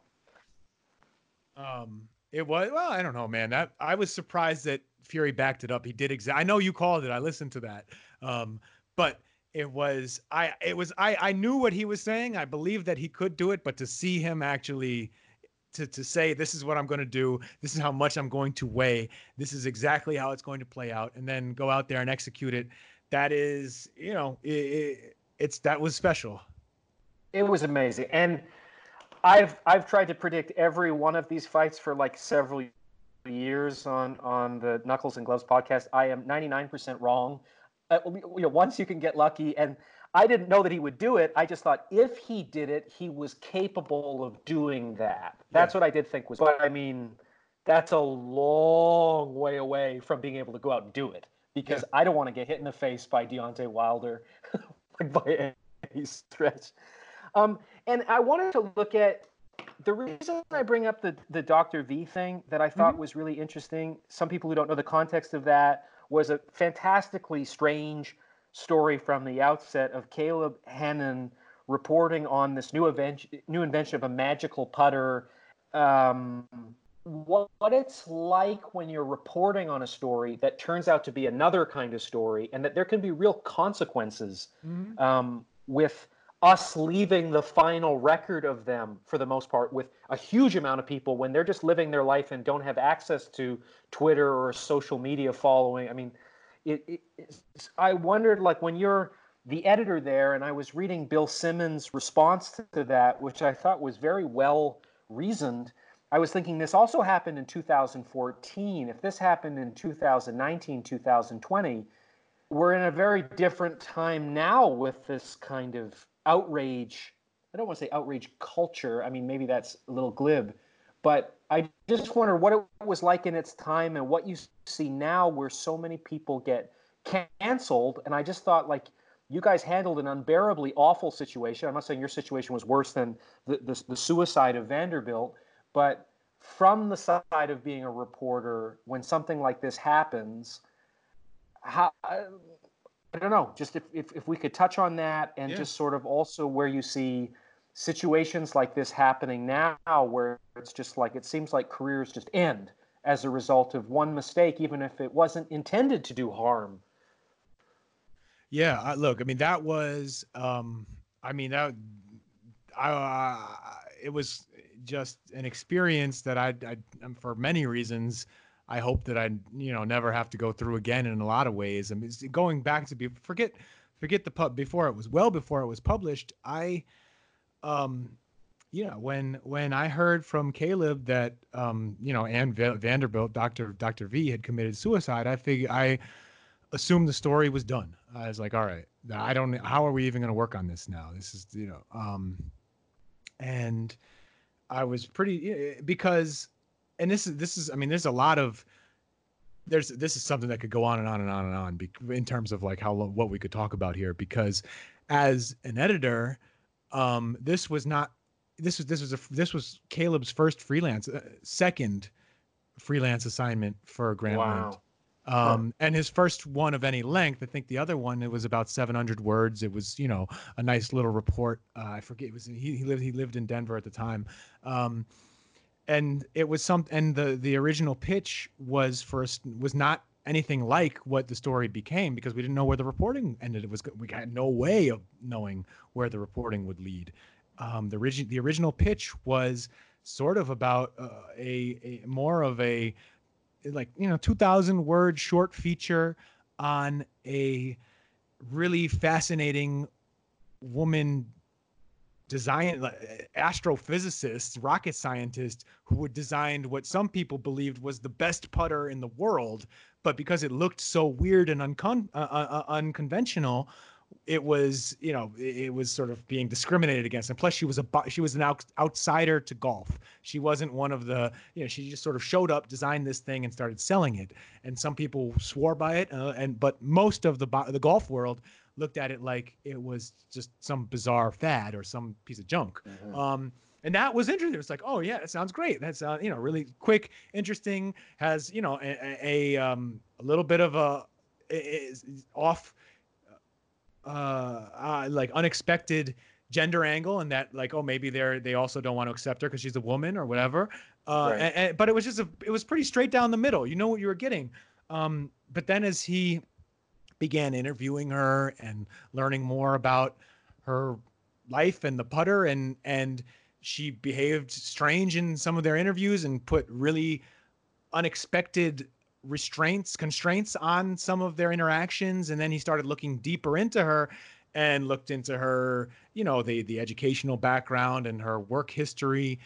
um, it was well. I don't know, man. That I was surprised that Fury backed it up. He did exactly. I know you called it. I listened to that. Um, but it was I. It was I. I knew what he was saying. I believed that he could do it, but to see him actually to, to say this is what I'm going to do, this is how much I'm going to weigh, this is exactly how it's going to play out, and then go out there and execute it. That is, you know, it, it, it's that was special. It was amazing, and I've I've tried to predict every one of these fights for like several years on on the Knuckles and Gloves podcast. I am 99% wrong. Uh, you know, once you can get lucky, and I didn't know that he would do it. I just thought if he did it, he was capable of doing that. That's yeah. what I did think was. But I mean, that's a long way away from being able to go out and do it because yeah. I don't want to get hit in the face by Deontay Wilder like [laughs] by any stretch. Um, and I wanted to look at the reason I bring up the, the Dr. V thing that I thought mm-hmm. was really interesting. Some people who don't know the context of that was a fantastically strange story from the outset of Caleb Hannan reporting on this new, event, new invention of a magical putter. Um, what, what it's like when you're reporting on a story that turns out to be another kind of story, and that there can be real consequences mm-hmm. um, with us leaving the final record of them for the most part with a huge amount of people when they're just living their life and don't have access to Twitter or social media following. I mean, it, it, I wondered like when you're the editor there, and I was reading Bill Simmons' response to that, which I thought was very well reasoned. I was thinking this also happened in 2014. If this happened in 2019, 2020, we're in a very different time now with this kind of outrage. I don't want to say outrage culture. I mean, maybe that's a little glib, but I just wonder what it was like in its time and what you see now, where so many people get canceled. And I just thought, like, you guys handled an unbearably awful situation. I'm not saying your situation was worse than the, the, the suicide of Vanderbilt, but from the side of being a reporter, when something like this happens, how I don't know, just if, if, if we could touch on that and yeah. just sort of also where you see situations like this happening now where it's just like it seems like careers just end as a result of one mistake, even if it wasn't intended to do harm. Yeah, look, I mean, that was, um, I mean, that, I, uh, it was just an experience that I, I, for many reasons, I hope that I, you know, never have to go through again in a lot of ways. I mean, going back to be forget, forget the pub before it was well before it was published. I, um, you know, when when I heard from Caleb that, um, you know, Ann v- Vanderbilt, Doctor Doctor V had committed suicide, I figured I assumed the story was done. I was like, all right, I don't. How are we even going to work on this now? This is, you know, um, and I was pretty because and this is this is I mean there's a lot of there's this is something that could go on and on and on and on be, in terms of like how what we could talk about here because as an editor um this was not this was this was a this was Caleb's first freelance uh, second freelance assignment for Grant wow. Um, and his first one of any length, I think the other one it was about 700 words. It was, you know, a nice little report. Uh, I forget. It was he, he lived he lived in Denver at the time. Um, and it was some and the the original pitch was first was not anything like what the story became because we didn't know where the reporting ended. It was we had no way of knowing where the reporting would lead. Um, the original the original pitch was sort of about uh, a, a more of a like you know 2000 word short feature on a really fascinating woman design astrophysicists, rocket scientists who had designed what some people believed was the best putter in the world, but because it looked so weird and uncon- uh, uh, uh unconventional, it was you know it was sort of being discriminated against. And plus she was a she was an out, outsider to golf. She wasn't one of the you know she just sort of showed up designed this thing and started selling it. And some people swore by it uh, and but most of the the golf world looked at it like it was just some bizarre fad or some piece of junk. Mhm. Um, and that was interesting. It was like, oh yeah, that sounds great. That's you know really quick, interesting. Has you know a, a, a um a little bit of a is off, uh, uh, like unexpected gender angle, and that like oh maybe they're they also don't want to accept her because she's a woman or whatever. Uh, Right. and, and- but it was just a it was pretty straight down the middle. You know what you were getting. Um, but then as he began interviewing her and learning more about her life and the putter and and she behaved strange in some of their interviews and put really unexpected restraints constraints on some of their interactions and then he started looking deeper into her and looked into her you know the the educational background and her work history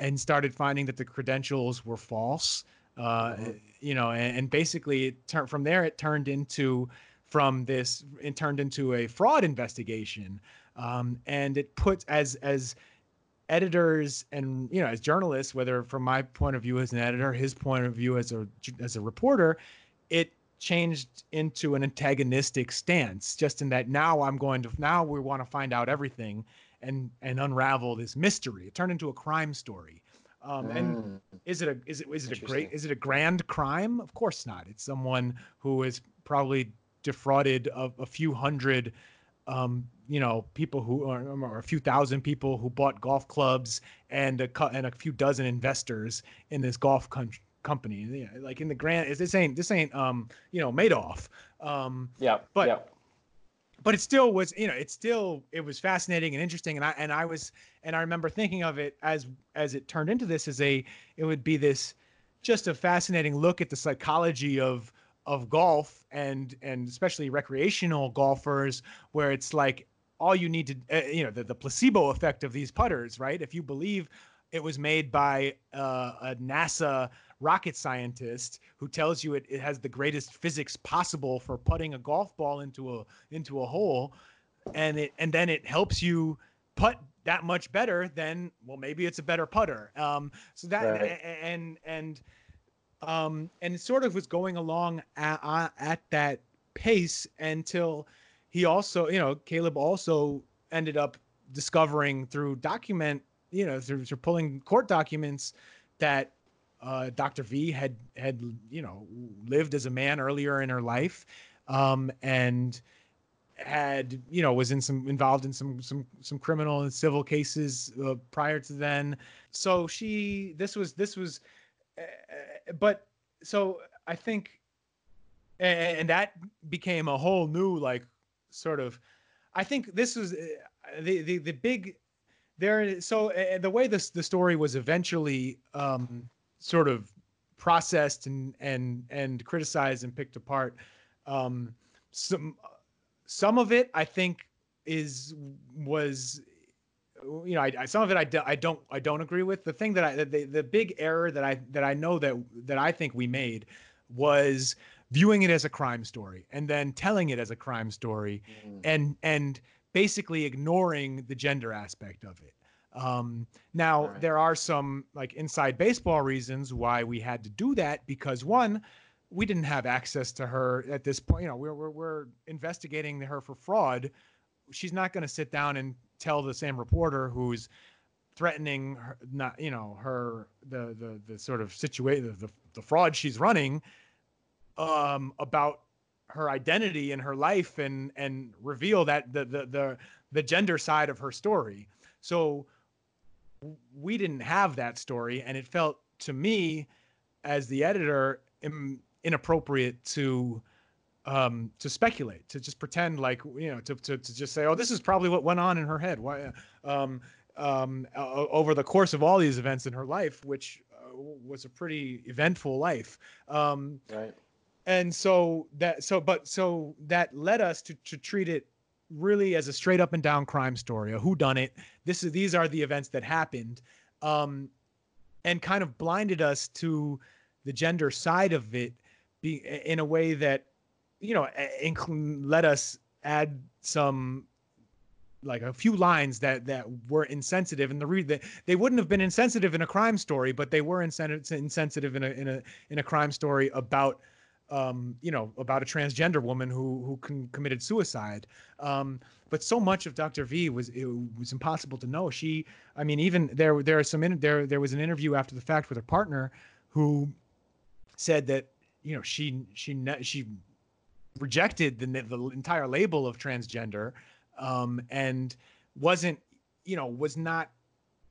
and started finding that the credentials were false uh Mhm. you know and, and basically it turned from there it turned into from this it turned into a fraud investigation um, and it puts as as editors and you know as journalists whether from my point of view as an editor his point of view as a as a reporter it changed into an antagonistic stance just in that now i'm going to now we want to find out everything and and unravel this mystery it turned into a crime story um, and Mm. is it a is it is it a great is it a grand crime? Of course not. It's someone who is probably defrauded of a few hundred, um, you know, people who or, or a few thousand people who bought golf clubs and a and a few dozen investors in this golf con- company. Like in the grand, is this ain't this ain't um you know Madoff. Um, Yeah. But- yeah. but it still was you know it still it was fascinating and interesting and i and i was and i remember thinking of it as as it turned into this as a it would be this just a fascinating look at the psychology of of golf and and especially recreational golfers where it's like all you need to uh, you know the, the placebo effect of these putters right if you believe it was made by uh, a nasa rocket scientist who tells you it, it has the greatest physics possible for putting a golf ball into a into a hole and it and then it helps you putt that much better then well maybe it's a better putter um so that Right. a- a- and and um and sort of was going along at, at that pace until he also you know caleb also ended up discovering through document you know through, through pulling court documents that uh, Dr. V had had you know lived as a man earlier in her life, um, and had you know was in some involved in some some some criminal and civil cases uh, prior to then. So she this was this was, but so I think, and, that became a whole new like sort of. I think this was uh, the the the big there so the way this the story was eventually um sort of processed and and and criticized and picked apart um some some of it i think is was you know I, I some of it I, do, I don't i don't agree with the thing that i the, the big error that i that i know that that i think we made was viewing it as a crime story and then telling it as a crime story Mm. and and basically ignoring the gender aspect of it. Um, now Right. there are some like inside baseball reasons why we had to do that because one, we didn't have access to her at this point. You know, we're we're, we're investigating her for fraud. She's not going to sit down and tell the same reporter who's threatening her, not you know her the the the sort of situation the, the fraud she's running um about her identity and her life and and reveal that the the the, the gender side of her story. So we didn't have that story and it felt to me as the editor Im, inappropriate to um to speculate to just pretend like you know to, to to just say oh this is probably what went on in her head why um um o- over the course of all these events in her life which uh, was a pretty eventful life um Right. and so that so but so that led us to to treat it really as a straight up and down crime story a who done it this is these are the events that happened um and kind of blinded us to the gender side of it be in a way that you know incl- let us add some like a few lines that that were insensitive and the re- that they wouldn't have been insensitive in a crime story but they were insensitive insensitive in a in a in a crime story about um, you know, about a transgender woman who who con- committed suicide. Um, but so much of Dr. V was it was impossible to know. She, I mean, even there there are some in, there there was an interview after the fact with her partner who said that you know she she she rejected the the entire label of transgender um, and wasn't you know was not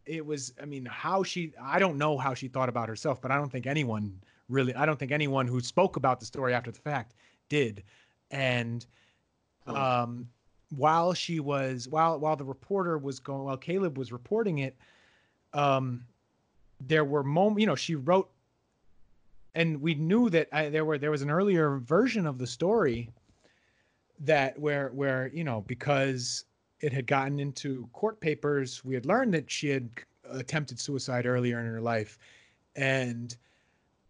it was i mean how she i don't know how she thought about herself but i don't think anyone really i don't think anyone who spoke about the story after the fact did. And um while she was while while the reporter was going while caleb was reporting it um there were moments you know she wrote and we knew that I, there were there was an earlier version of the story that where where you know because it had gotten into court papers we had learned that she had attempted suicide earlier in her life. And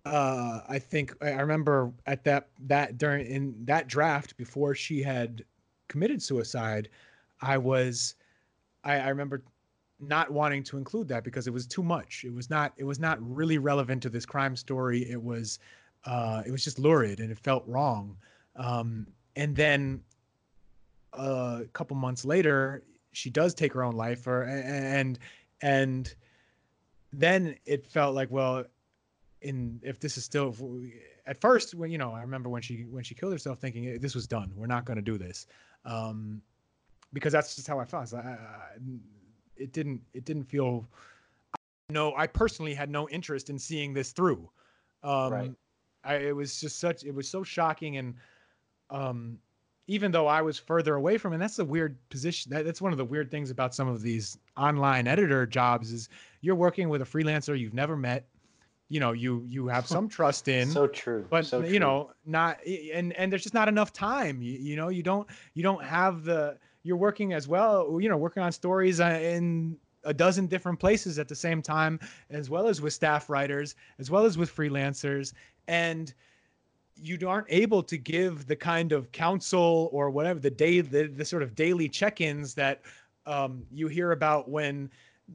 uh, I think I remember at that that during in that draft before she had committed suicide, I was I, I remember not wanting to include that because it was too much. It was not it was not really relevant to this crime story. It was uh, it was just lurid and it felt wrong. Um, and then uh, a couple months later, she does take her own life, or and and then it felt like well in if this is still at first when you know i remember when she when she killed herself thinking this was done we're not going to do this um because that's just how i felt I, I, it didn't it didn't feel no i personally had no interest in seeing this through um right. I, it was just such it was so shocking and um even though i was further away from it that's the weird position that, that's one of the weird things about some of these online editor jobs is you're working with a freelancer you've never met you know you you have [laughs] some trust in so true but so you know not and and there's just not enough time you, you know you don't you don't have the you're working as well you know working on stories uh, in a dozen different places at the same time as well as with staff writers as well as with freelancers and you aren't able to give the kind of counsel or whatever the day the, the sort of daily check-ins that um, you hear about when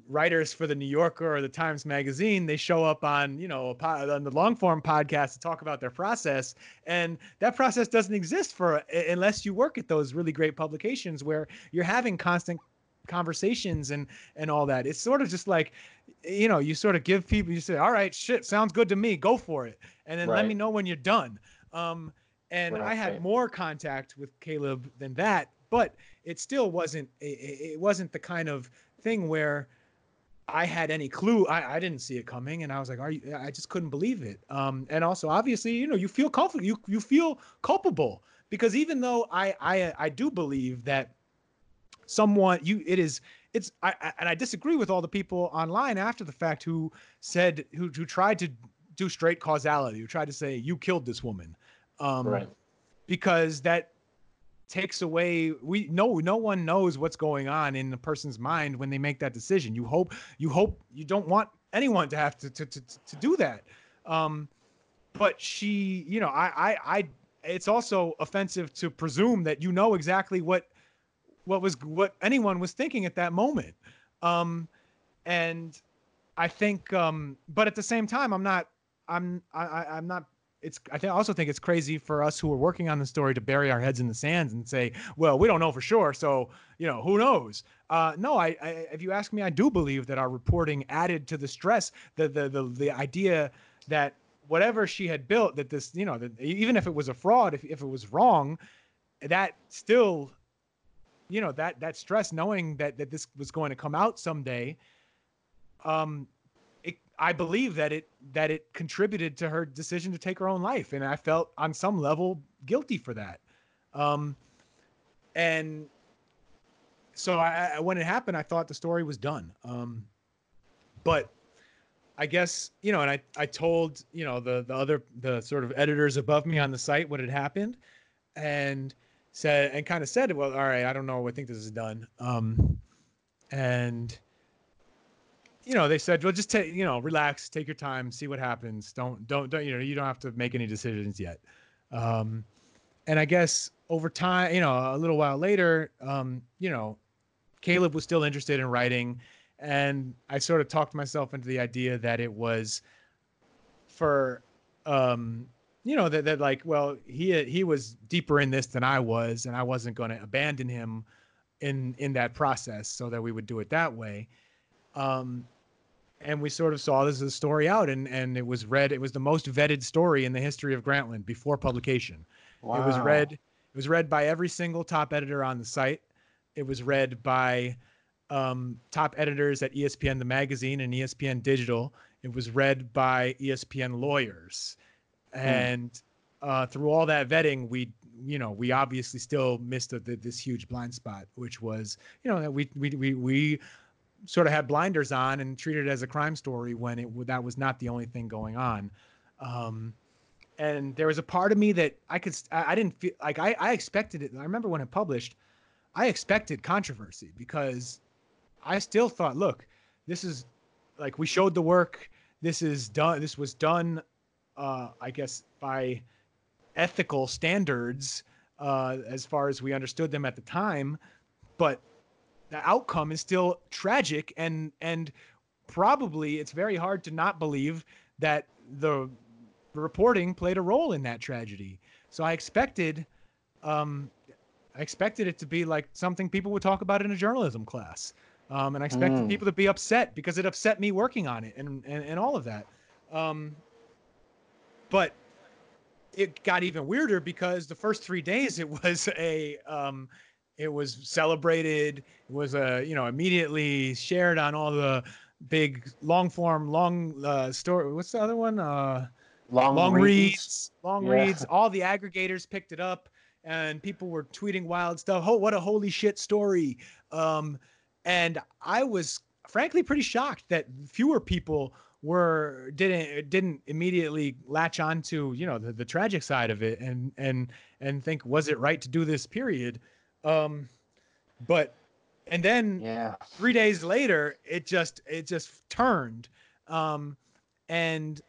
writers for the New Yorker or the Times Magazine, they show up on, you know, on the long form podcast to talk about their process. And that process doesn't exist for unless you work at those really great publications where you're having constant conversations and and all that. It's sort of just like, you know, you sort of give people, you say, all right, shit, sounds good to me, go for it. And then right. let me know when you're done. Um, and I had more contact with Caleb than that, but it still wasn't, it, it wasn't the kind of thing where, I had any clue. I, I didn't see it coming, and I was like, "Are you?" I just couldn't believe it. Um, and also, obviously, you know, you feel comfortable. You you feel culpable because even though I I I do believe that someone you it is it's I, I and I disagree with all the people online after the fact who said who who tried to do straight causality, who tried to say you killed this woman, um, right? Because that takes away we no no one knows what's going on in the person's mind when they make that decision. You hope you hope you don't want anyone to have to to to, to do that. Um but she you know I, I i it's also offensive to presume that you know exactly what what was what anyone was thinking at that moment. Um and i think um but at the same time i'm not i'm i i'm not it's I think also think it's crazy for us who are working on the story to bury our heads in the sands and say, well, we don't know for sure, so you know who knows. Uh, no, I, I, if you ask me, I do believe that our reporting added to the stress, the the the, the idea that whatever she had built, that this you know that even if it was a fraud, if if it was wrong, that still, you know that that stress knowing that that this was going to come out someday, um, I believe that it that it contributed to her decision to take her own life, and I felt on some level guilty for that. Um, and so I, when it happened, I thought the story was done. Um, but I guess you know, and I I told you know the the other the sort of editors above me on the site what had happened, and said and kind of said, well, all right, I don't know, I think this is done. Um, and you know, they said, well, just take, you know, relax, take your time, see what happens. Don't, don't, don't, you know, you don't have to make any decisions yet. Um, and I guess over time, you know, a little while later, um, you know, Caleb was still interested in writing. And I sort of talked myself into the idea that it was for, um, you know that that like well he he was deeper in this than I was, and I wasn't going to abandon him in in that process, so that we would do it that way. Um, and we sort of saw this as a story out, and and it was read. It was the most vetted story in the history of Grantland before publication. Wow. It was read. It was read by every single top editor on the site. It was read by um, top editors at ESPN the magazine and ESPN Digital. It was read by ESPN lawyers, hmm. and uh, through all that vetting, we you know we obviously still missed a, this huge blind spot, which was you know that we we we we sort of had blinders on and treated it as a crime story when it that was not the only thing going on. Um, and there was a part of me that I could I, I didn't feel like I, I expected it. I remember when it published, I expected controversy because I still thought, look, this is like we showed the work. This is done. This was done, uh, I guess, by ethical standards uh, as far as we understood them at the time. But outcome is still tragic, and and probably it's very hard to not believe that the reporting played a role in that tragedy. So I expected, um, I expected it to be like something people would talk about in a journalism class. Um, and I expected mm. people to be upset because it upset me working on it and, and, and all of that. Um, but it got even weirder because the first three days it was a um, it was celebrated it was a you know immediately shared on all the big long form long uh, story what's the other one? Uh, long, long reads. reads long yeah. reads. [laughs] All the aggregators picked it up and people were tweeting wild stuff. Oh what a holy shit story. Um, and I was frankly pretty shocked that fewer people were didn't didn't immediately latch on to you know the, the tragic side of it and and and think was it right to do this period um but and then yeah. three days later it just it just turned. Um and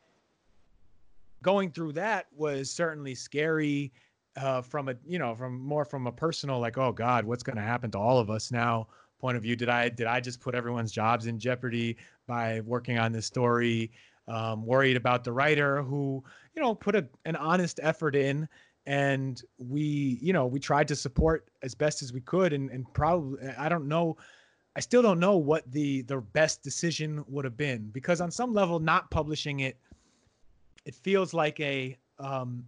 going through that was certainly scary uh from a you know from more from a personal like oh god what's going to happen to all of us now point of view? Did i did i just put everyone's jobs in jeopardy by working on this story? Um, worried about the writer who you know put a, an honest effort in and we you know we tried to support as best as we could and, and probably i don't know i still don't know what the the best decision would have been because on some level not publishing it it feels like a um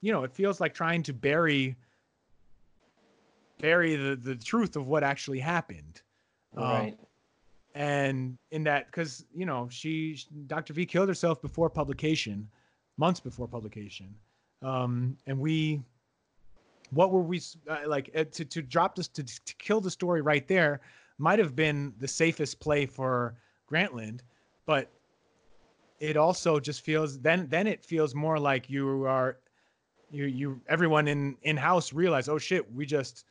you know it feels like trying to bury bury the the truth of what actually happened. Um, right. Um, and in that, because you know, she Dr. V killed herself before publication, months before publication, um, and we, what were we uh, like uh, to to drop this to to kill the story right there might have been the safest play for Grantland, but it also just feels then then it feels more like you are you you everyone in in house realize oh shit we just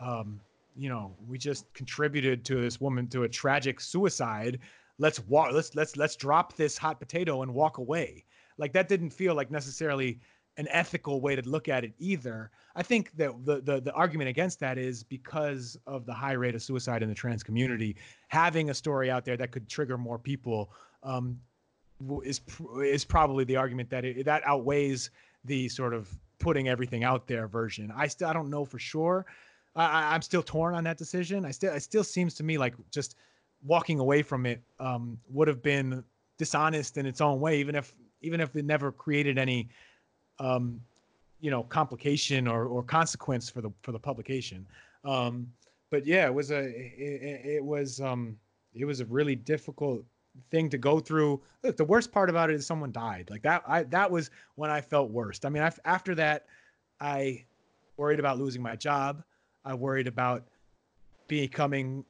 um, you know, we just contributed to this woman to a tragic suicide. Let's walk. Let's let's let's drop this hot potato and walk away. Like that didn't feel like necessarily an ethical way to look at it either. I think that the, the the argument against that is because of the high rate of suicide in the trans community, having a story out there that could trigger more people um, is is probably the argument that it, that outweighs the sort of putting everything out there version. I still I don't know for sure. I, I'm still torn on that decision. I still, it still seems to me like just walking away from it um, would have been dishonest in its own way, even if, even if it never created any, um, you know, complication or, or consequence for the for the publication. Um, but yeah, it was a, it, it was, um, it was a really difficult thing to go through. Look, the worst part about it is someone died. Like that, I that was when I felt worst. I mean, I, after that, I worried about losing my job. I worried about becoming,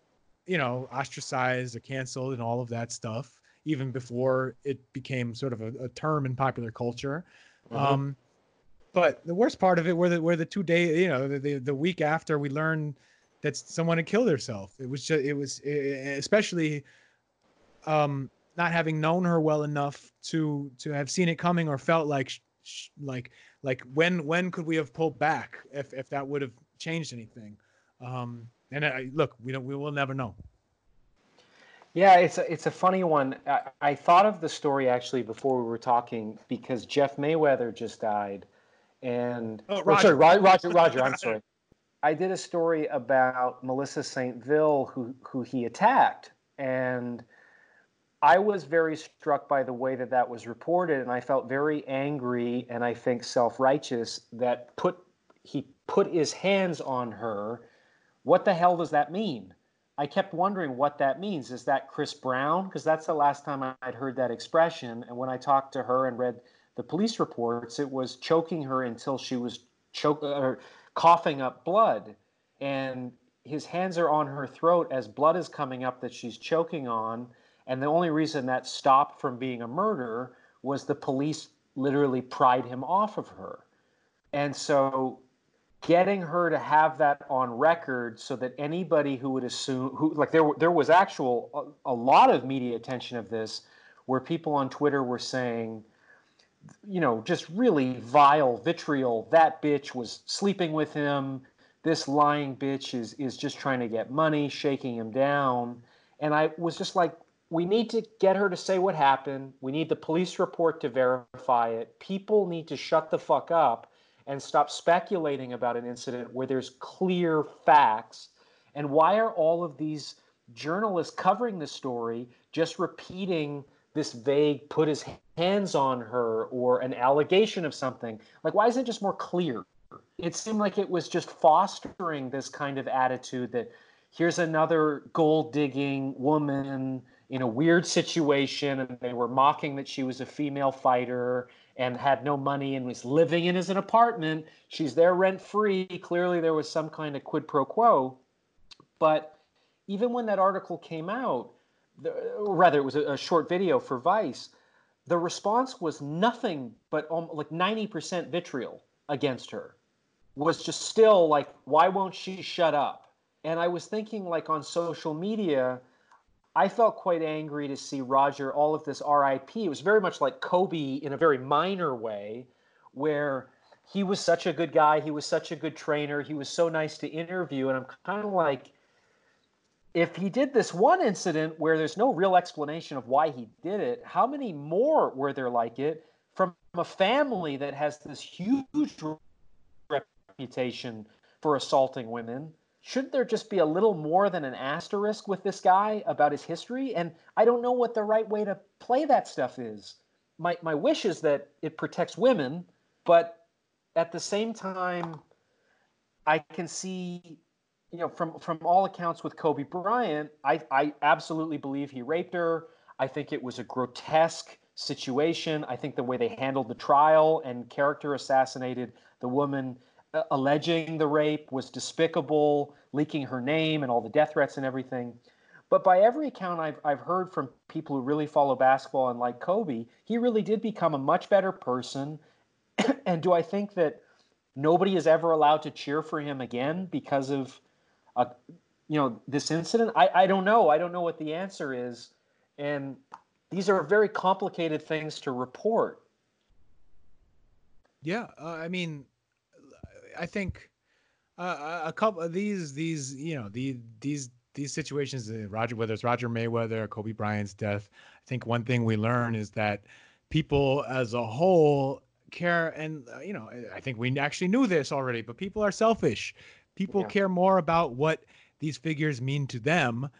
you know, ostracized or canceled and all of that stuff, even before it became sort of a, a term in popular culture. Mm-hmm. Um, but the worst part of it were the were the two days, you know, the, the, the week after we learned that someone had killed herself. It was just, it was it, especially um, not having known her well enough to to have seen it coming or felt like like like when when could we have pulled back if if that would have changed anything. Um, and I, look, we don't, we will never know. Yeah, it's a, it's a funny one. I, I thought of the story actually before we were talking because Jeff Mayweather just died, and Oh, Roger. sorry, Ro- Roger, Roger. I'm [laughs] sorry. I did a story about Melissa St. Vil, who who he attacked, and I was very struck by the way that that was reported, and I felt very angry and I think self-righteous that put he put his hands on her. What the hell does that mean? I kept wondering what that means. Is that Chris Brown? Because that's the last time I'd heard that expression. And when I talked to her and read the police reports, it was choking her until she was choke uh, or coughing up blood. And his hands are on her throat as blood is coming up that she's choking on. And the only reason that stopped from being a murder was the police literally pried him off of her. And so getting her to have that on record so that anybody who would assume who like there there was actual a, a lot of media attention of this where people on Twitter were saying you know just really vile vitriol that bitch was sleeping with him. This lying bitch is is just trying to get money shaking him down. And I was just like we need to get her to say what happened. We need the police report to verify it. People need to shut the fuck up and stop speculating about an incident where there's clear facts. And why are all of these journalists covering the story just repeating this vague put his hands on her or an allegation of something? Like, why isn't it just more clear? It seemed like it was just fostering this kind of attitude that here's another gold digging woman in a weird situation, and they were mocking that she was a female fighter and had no money and was living in his apartment. She's there rent free. Clearly, there was some kind of quid pro quo. But even when that article came out, or rather, it was a, a, short video for Vice. The response was nothing but um, like 90% vitriol against her. Was just still like, why won't she shut up? And I was thinking, like on social media, I felt quite angry to see Roger, all of this RIP. It was very much like Kobe in a very minor way, where he was such a good guy. He was such a good trainer. He was so nice to interview. And I'm kind of like, if he did this one incident where there's no real explanation of why he did it, how many more were there like it from a family that has this huge reputation for assaulting women? Shouldn't there just be a little more than an asterisk with this guy about his history? And I don't know what the right way to play that stuff is. My, my wish is that it protects women, but at the same time, I can see, you know, from, from all accounts with Kobe Bryant, I, I absolutely believe he raped her. I think it was a grotesque situation. I think the way they handled the trial and character assassinated the woman alleging the rape was despicable, leaking her name and all the death threats and everything. But by every account I've, I've heard from people who really follow basketball and like Kobe, he really did become a much better person. [clears throat] and do I think that nobody is ever allowed to cheer for him again because of, a, you know, this incident? I, I don't know. I don't know what the answer is. And these are very complicated things to report. Yeah, uh, I mean, I think uh, a couple of these these you know the these these situations uh, Roger whether it's Roger Mayweather or Kobe Bryant's death I think one thing we learn is that people as a whole care and uh, you know I think we actually knew this already but people are selfish people Yeah. care more about what these figures mean to them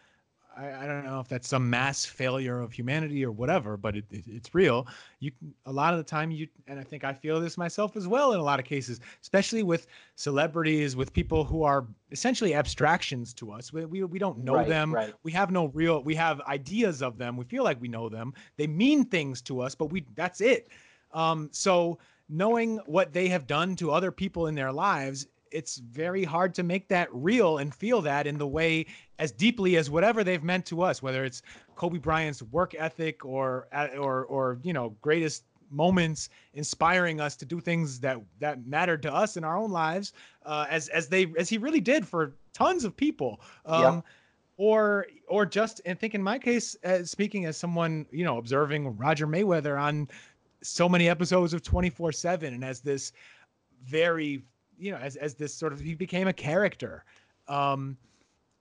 I, I don't know if that's some mass failure of humanity or whatever, but it, it, it's real. You a lot of the time you and I think I feel this myself as well in a lot of cases, especially with celebrities, with people who are essentially abstractions to us. We we, we don't know Right, them. right. We have no real. We have ideas of them. We feel like we know them. They mean things to us, but we that's it. Um, so knowing what they have done to other people in their lives it's very hard to make that real and feel that in the way as deeply as whatever they've meant to us, whether it's Kobe Bryant's work ethic or or or you know greatest moments inspiring us to do things that that mattered to us in our own lives, uh, as as they as he really did for tons of people. Um, Yeah. Or, or just, and think in my case, as speaking as someone, you know, observing Roger Mayweather on so many episodes of 24 7 and as this very you know as as this sort of he became a character um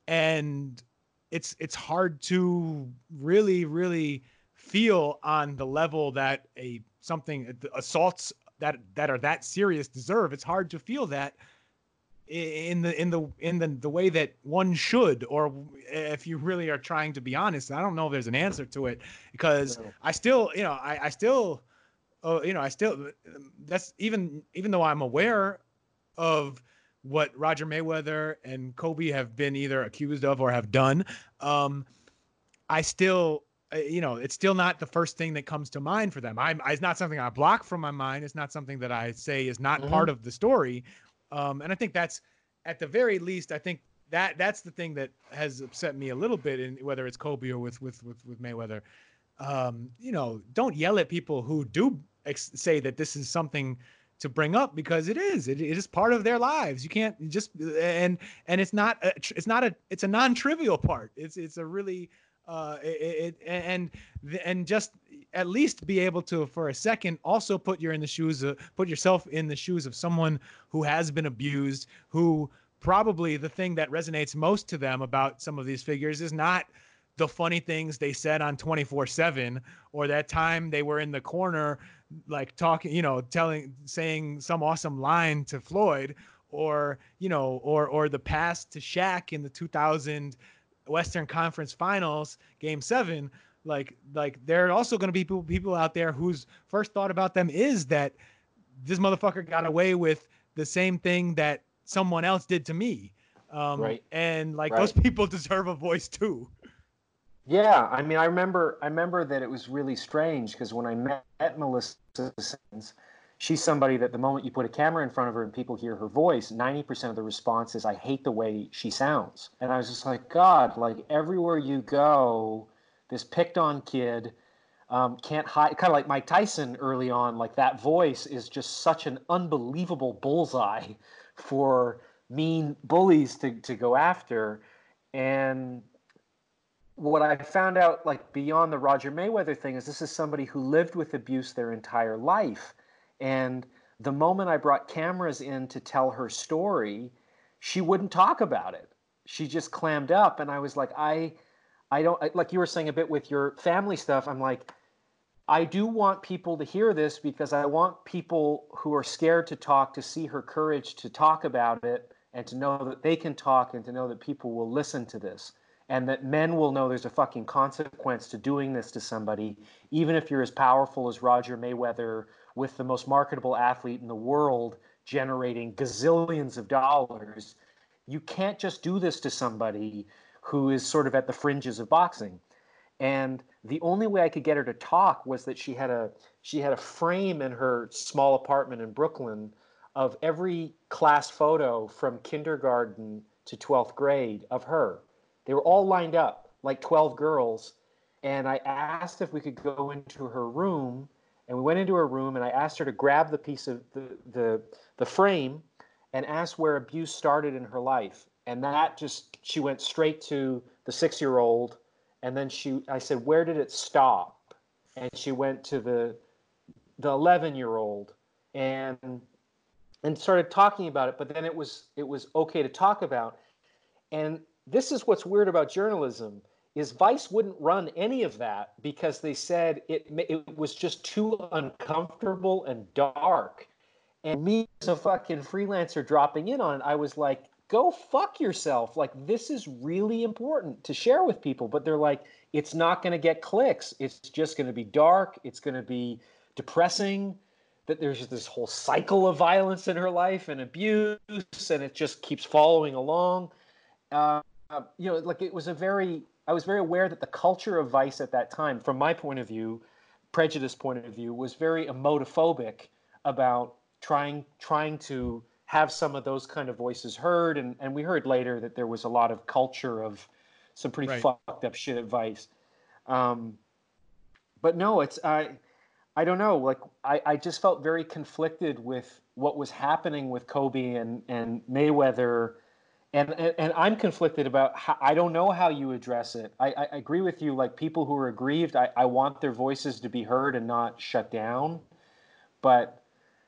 and it's it's hard to really really feel on the level that a something assaults that that are that serious deserve. It's hard to feel that in the in the in the the way that one should or if you really are trying to be honest i don't know if there's an answer to it because no. i still you know i i still uh, you know i still that's even even though i'm aware of what roger mayweather and kobe have been either accused of or have done um i still uh, you know it's still not the first thing that comes to mind for them i'm it's not something i block from my mind it's not something that i say is not mm-hmm. part of the story um, and I think that's at the very least, I think that that's the thing that has upset me a little bit in whether it's Kobe or with with with, with Mayweather. Um, you know, don't yell at people who do ex- say that this is something to bring up because it is it, it is part of their lives. You can't just and and it's not a, it's not a it's a non-trivial part. It's it's a really uh it, it and and just at least be able to for a second also put you in the shoes of put yourself in the shoes of someone who has been abused who probably the thing that resonates most to them about some of these figures is not the funny things they said on 24/7 or that time they were in the corner like talking you know telling saying some awesome line to Floyd or you know or or the pass to Shaq in the 2000 Western Conference Finals game 7 like like there are also going to be people people out there whose first thought about them is that this motherfucker got away with the same thing that someone else did to me. Um, right. and like right. those [laughs] people deserve a voice too yeah i mean i remember i remember that it was really strange because when i met, melissa she's somebody that the moment you put a camera in front of her and people hear her voice 90% of the response is i hate the way she sounds. And i was just like god like everywhere you go this picked on kid um, can't hide kind of like mike tyson early on like that voice is just such an unbelievable bullseye [laughs] for mean bullies to, to go after. And what i found out like beyond the roger mayweather thing is this is somebody who lived with abuse their entire life. And the moment i brought cameras in to tell her story she wouldn't talk about it. She just clammed up. And i was like i I don't like you were saying a bit with your family stuff. I'm like, I do want people to hear this because I want people who are scared to talk to see her courage to talk about it and to know that they can talk and to know that people will listen to this and that men will know there's a fucking consequence to doing this to somebody, even if you're as powerful as Roger Mayweather with the most marketable athlete in the world generating gazillions of dollars. You can't just do this to somebody who is sort of at the fringes of boxing. And the only way I could get her to talk was that she had a she had a frame in her small apartment in Brooklyn of every class photo from kindergarten to 12th grade of her. They were all lined up like 12 girls. And I asked if we could go into her room. And we went into her room and I asked her to grab the piece of the, the, the frame and ask where abuse started in her life and that just she went straight to the six year old and then she i said where did it stop and she went to the the 11 year old and and started talking about it but then it was it was okay to talk about and this is what's weird about journalism is vice wouldn't run any of that because they said it it was just too uncomfortable and dark and me as a fucking freelancer dropping in on it i was like go fuck yourself. Like, this is really important to share with people. But they're like, it's not going to get clicks. It's just going to be dark. It's going to be depressing. That there's this whole cycle of violence in her life and abuse, and it just keeps following along. Uh, you know, like it was a very, I was very aware that the culture of Vice at that time, from my point of view, prejudice point of view, was very emotophobic about trying trying to have some of those kind of voices heard. And, and we heard later that there was a lot of culture of some pretty right. fucked up shit advice. Um, but no, it's I, I don't know. Like I, I just felt very conflicted with what was happening with Kobe and and Mayweather, and and, and I'm conflicted about how I don't know how you address it. I, I agree with you. Like people who are aggrieved, I, I want their voices to be heard and not shut down, but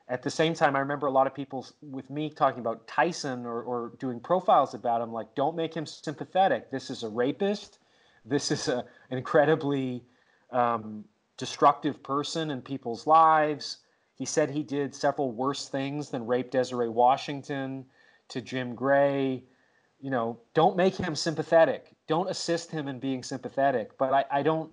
at the same time, I remember a lot of people with me talking about Tyson or, or doing profiles about him, like, don't make him sympathetic. This is a rapist. This is a, an incredibly um, destructive person in people's lives. He said he did several worse things than rape Desiree Washington to Jim Gray. You know, don't make him sympathetic. Don't assist him in being sympathetic. But I, I don't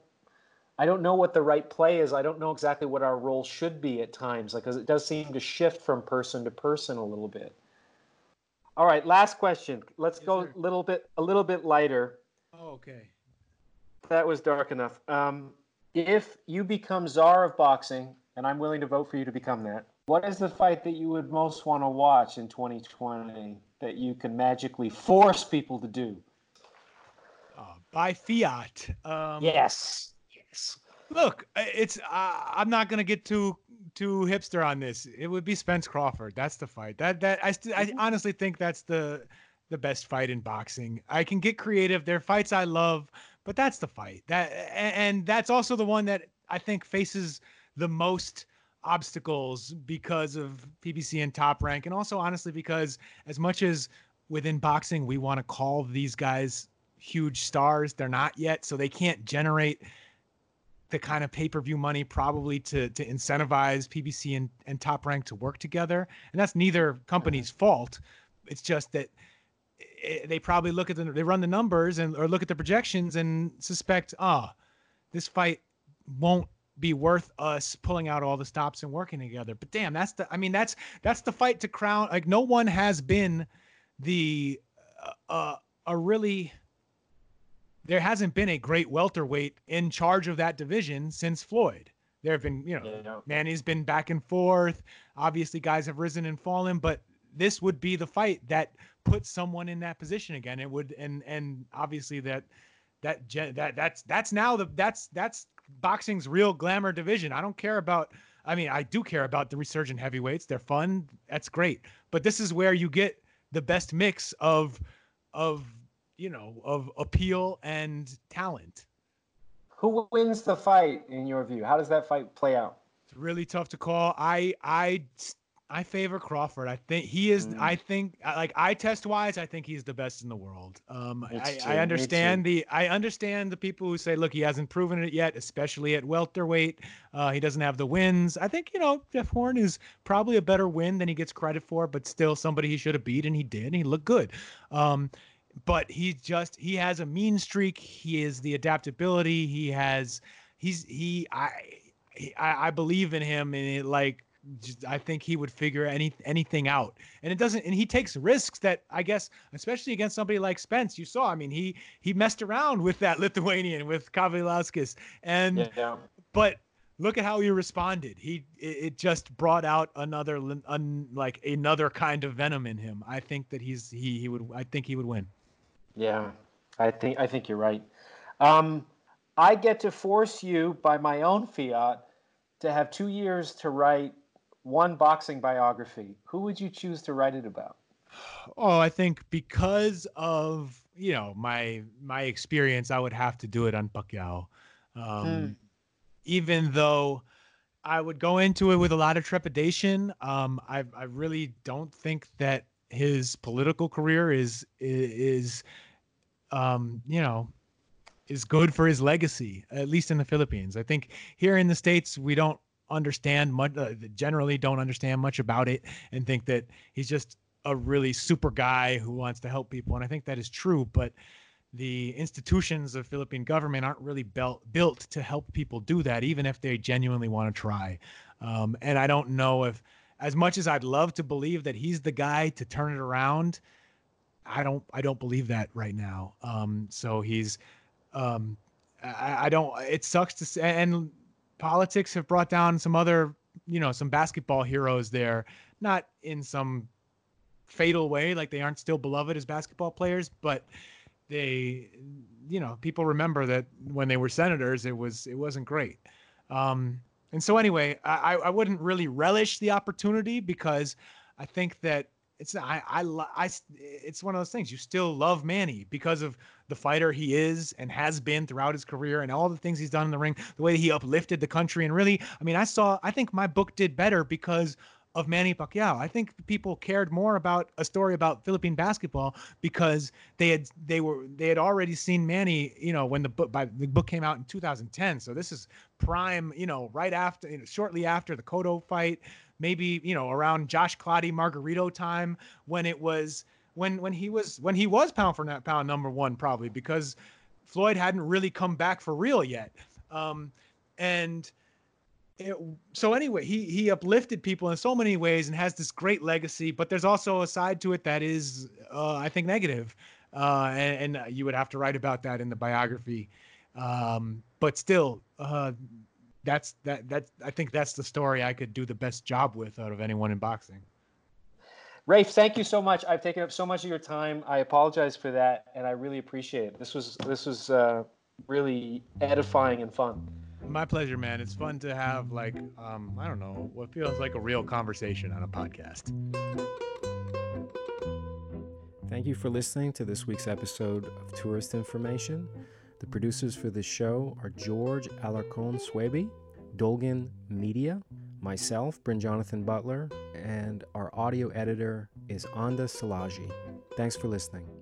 I don't know what the right play is. I don't know exactly what our role should be at times, because it does seem to shift from person to person a little bit. All right, last question. Let's yes, go a little bit a little bit lighter. Oh, okay. That was dark enough. Um, if you become czar of boxing, and I'm willing to vote for you to become that, what is the fight that you would most want to watch in 2020 that you can magically force people to do? Uh, by fiat. Um, yes Look, it's uh, I'm not gonna get too too hipster on this. It would be Spence Crawford. That's the fight. That that I st- I mm-hmm. honestly think that's the the best fight in boxing. I can get creative. There are fights I love, but that's the fight. That and that's also the one that I think faces the most obstacles because of PBC and top rank and also honestly because as much as within boxing we want to call these guys huge stars, they're not yet, so they can't generate the kind of pay-per-view money probably to to incentivize PBC and, and top rank to work together. And that's neither company's fault. It's just that it, they probably look at the they run the numbers and or look at the projections and suspect, ah, oh, this fight won't be worth us pulling out all the stops and working together. But damn, that's the I mean that's that's the fight to crown like no one has been the uh, uh a really there hasn't been a great welterweight in charge of that division since Floyd. There have been, you know, yeah. Manny's been back and forth. Obviously, guys have risen and fallen, but this would be the fight that puts someone in that position again. It would, and and obviously that that that that's that's now the that's that's boxing's real glamour division. I don't care about. I mean, I do care about the resurgent heavyweights. They're fun. That's great. But this is where you get the best mix of of you know, of appeal and talent. Who wins the fight in your view? How does that fight play out? It's really tough to call. I I I favor Crawford. I think he is. Mm. I think like eye test wise, I think he's the best in the world. Um, I, I, understand the I understand the people who say, look, he hasn't proven it yet, especially at welterweight. Uh, he doesn't have the wins. I think you know Jeff Horn is probably a better win than he gets credit for, but still somebody he should have beat, and he did. And he looked good. Um, but he just he has a mean streak. He is the adaptability. He has he's he I I, I believe in him and it like I think he would figure any anything out. And it doesn't and he takes risks that I guess especially against somebody like Spence. You saw I mean he he messed around with that Lithuanian with Kavaliauskas and yeah. but look at how he responded. He it, just brought out another un, like another kind of venom in him. I think that he's he he would I think he would win. Yeah, I think I think you're right. Um, I get to force you by my own fiat to have two years to write one boxing biography. Who would you choose to write it about? Oh, I think because of you know my my experience, I would have to do it on Pacquiao. Um, hmm. Even though I would go into it with a lot of trepidation, um, I I really don't think that his political career is is um, you know is good for his legacy at least in the Philippines. I think here in the states we don't understand much uh, generally don't understand much about it and think that he's just a really super guy who wants to help people and I think that is true but the institutions of Philippine government aren't really built built to help people do that even if they genuinely want to try um, and I don't know if as much as I'd love to believe that he's the guy to turn it around, I don't I don't believe that right now. Um, so he's um, I, I don't it sucks to say and politics have brought down some other you know some basketball heroes there, not in some fatal way like they aren't still beloved as basketball players, but they you know people remember that when they were senators it was it wasn't great. Um, and so anyway, I I wouldn't really relish the opportunity because I think that it's I I I it's one of those things you still love Manny because of the fighter he is and has been throughout his career and all the things he's done in the ring, the way he uplifted the country and really, I mean, I saw I think my book did better because of Manny Pacquiao. I think people cared more about a story about Philippine basketball because they had they were they had already seen Manny, you know, when the book by the book came out in 2010. So this is prime, you know, right after you know, shortly after the Cotto fight, maybe, you know, around Josh Clottey Margarito time when it was when when he was when he was pound for pound number 1 probably because Floyd hadn't really come back for real yet. Um, and it, so anyway, he he uplifted people in so many ways and has this great legacy. But there's also a side to it that is, uh, I think, negative, uh, and, and, you would have to write about that in the biography. Um, but still, uh, that's that that I think that's the story I could do the best job with out of anyone in boxing. Rafe, thank you so much. I've taken up so much of your time. I apologize for that, and I really appreciate it. This was this was uh, really edifying and fun. My pleasure, man. It's fun to have like um, I don't know what feels like a real conversation on a podcast. Thank you for listening to this week's episode of Tourist Information. The producers for this show are George Alarcon Swaby, Dolgan Media, myself, Bryn Jonathan Butler, and our audio editor is Anda Salaji. Thanks for listening.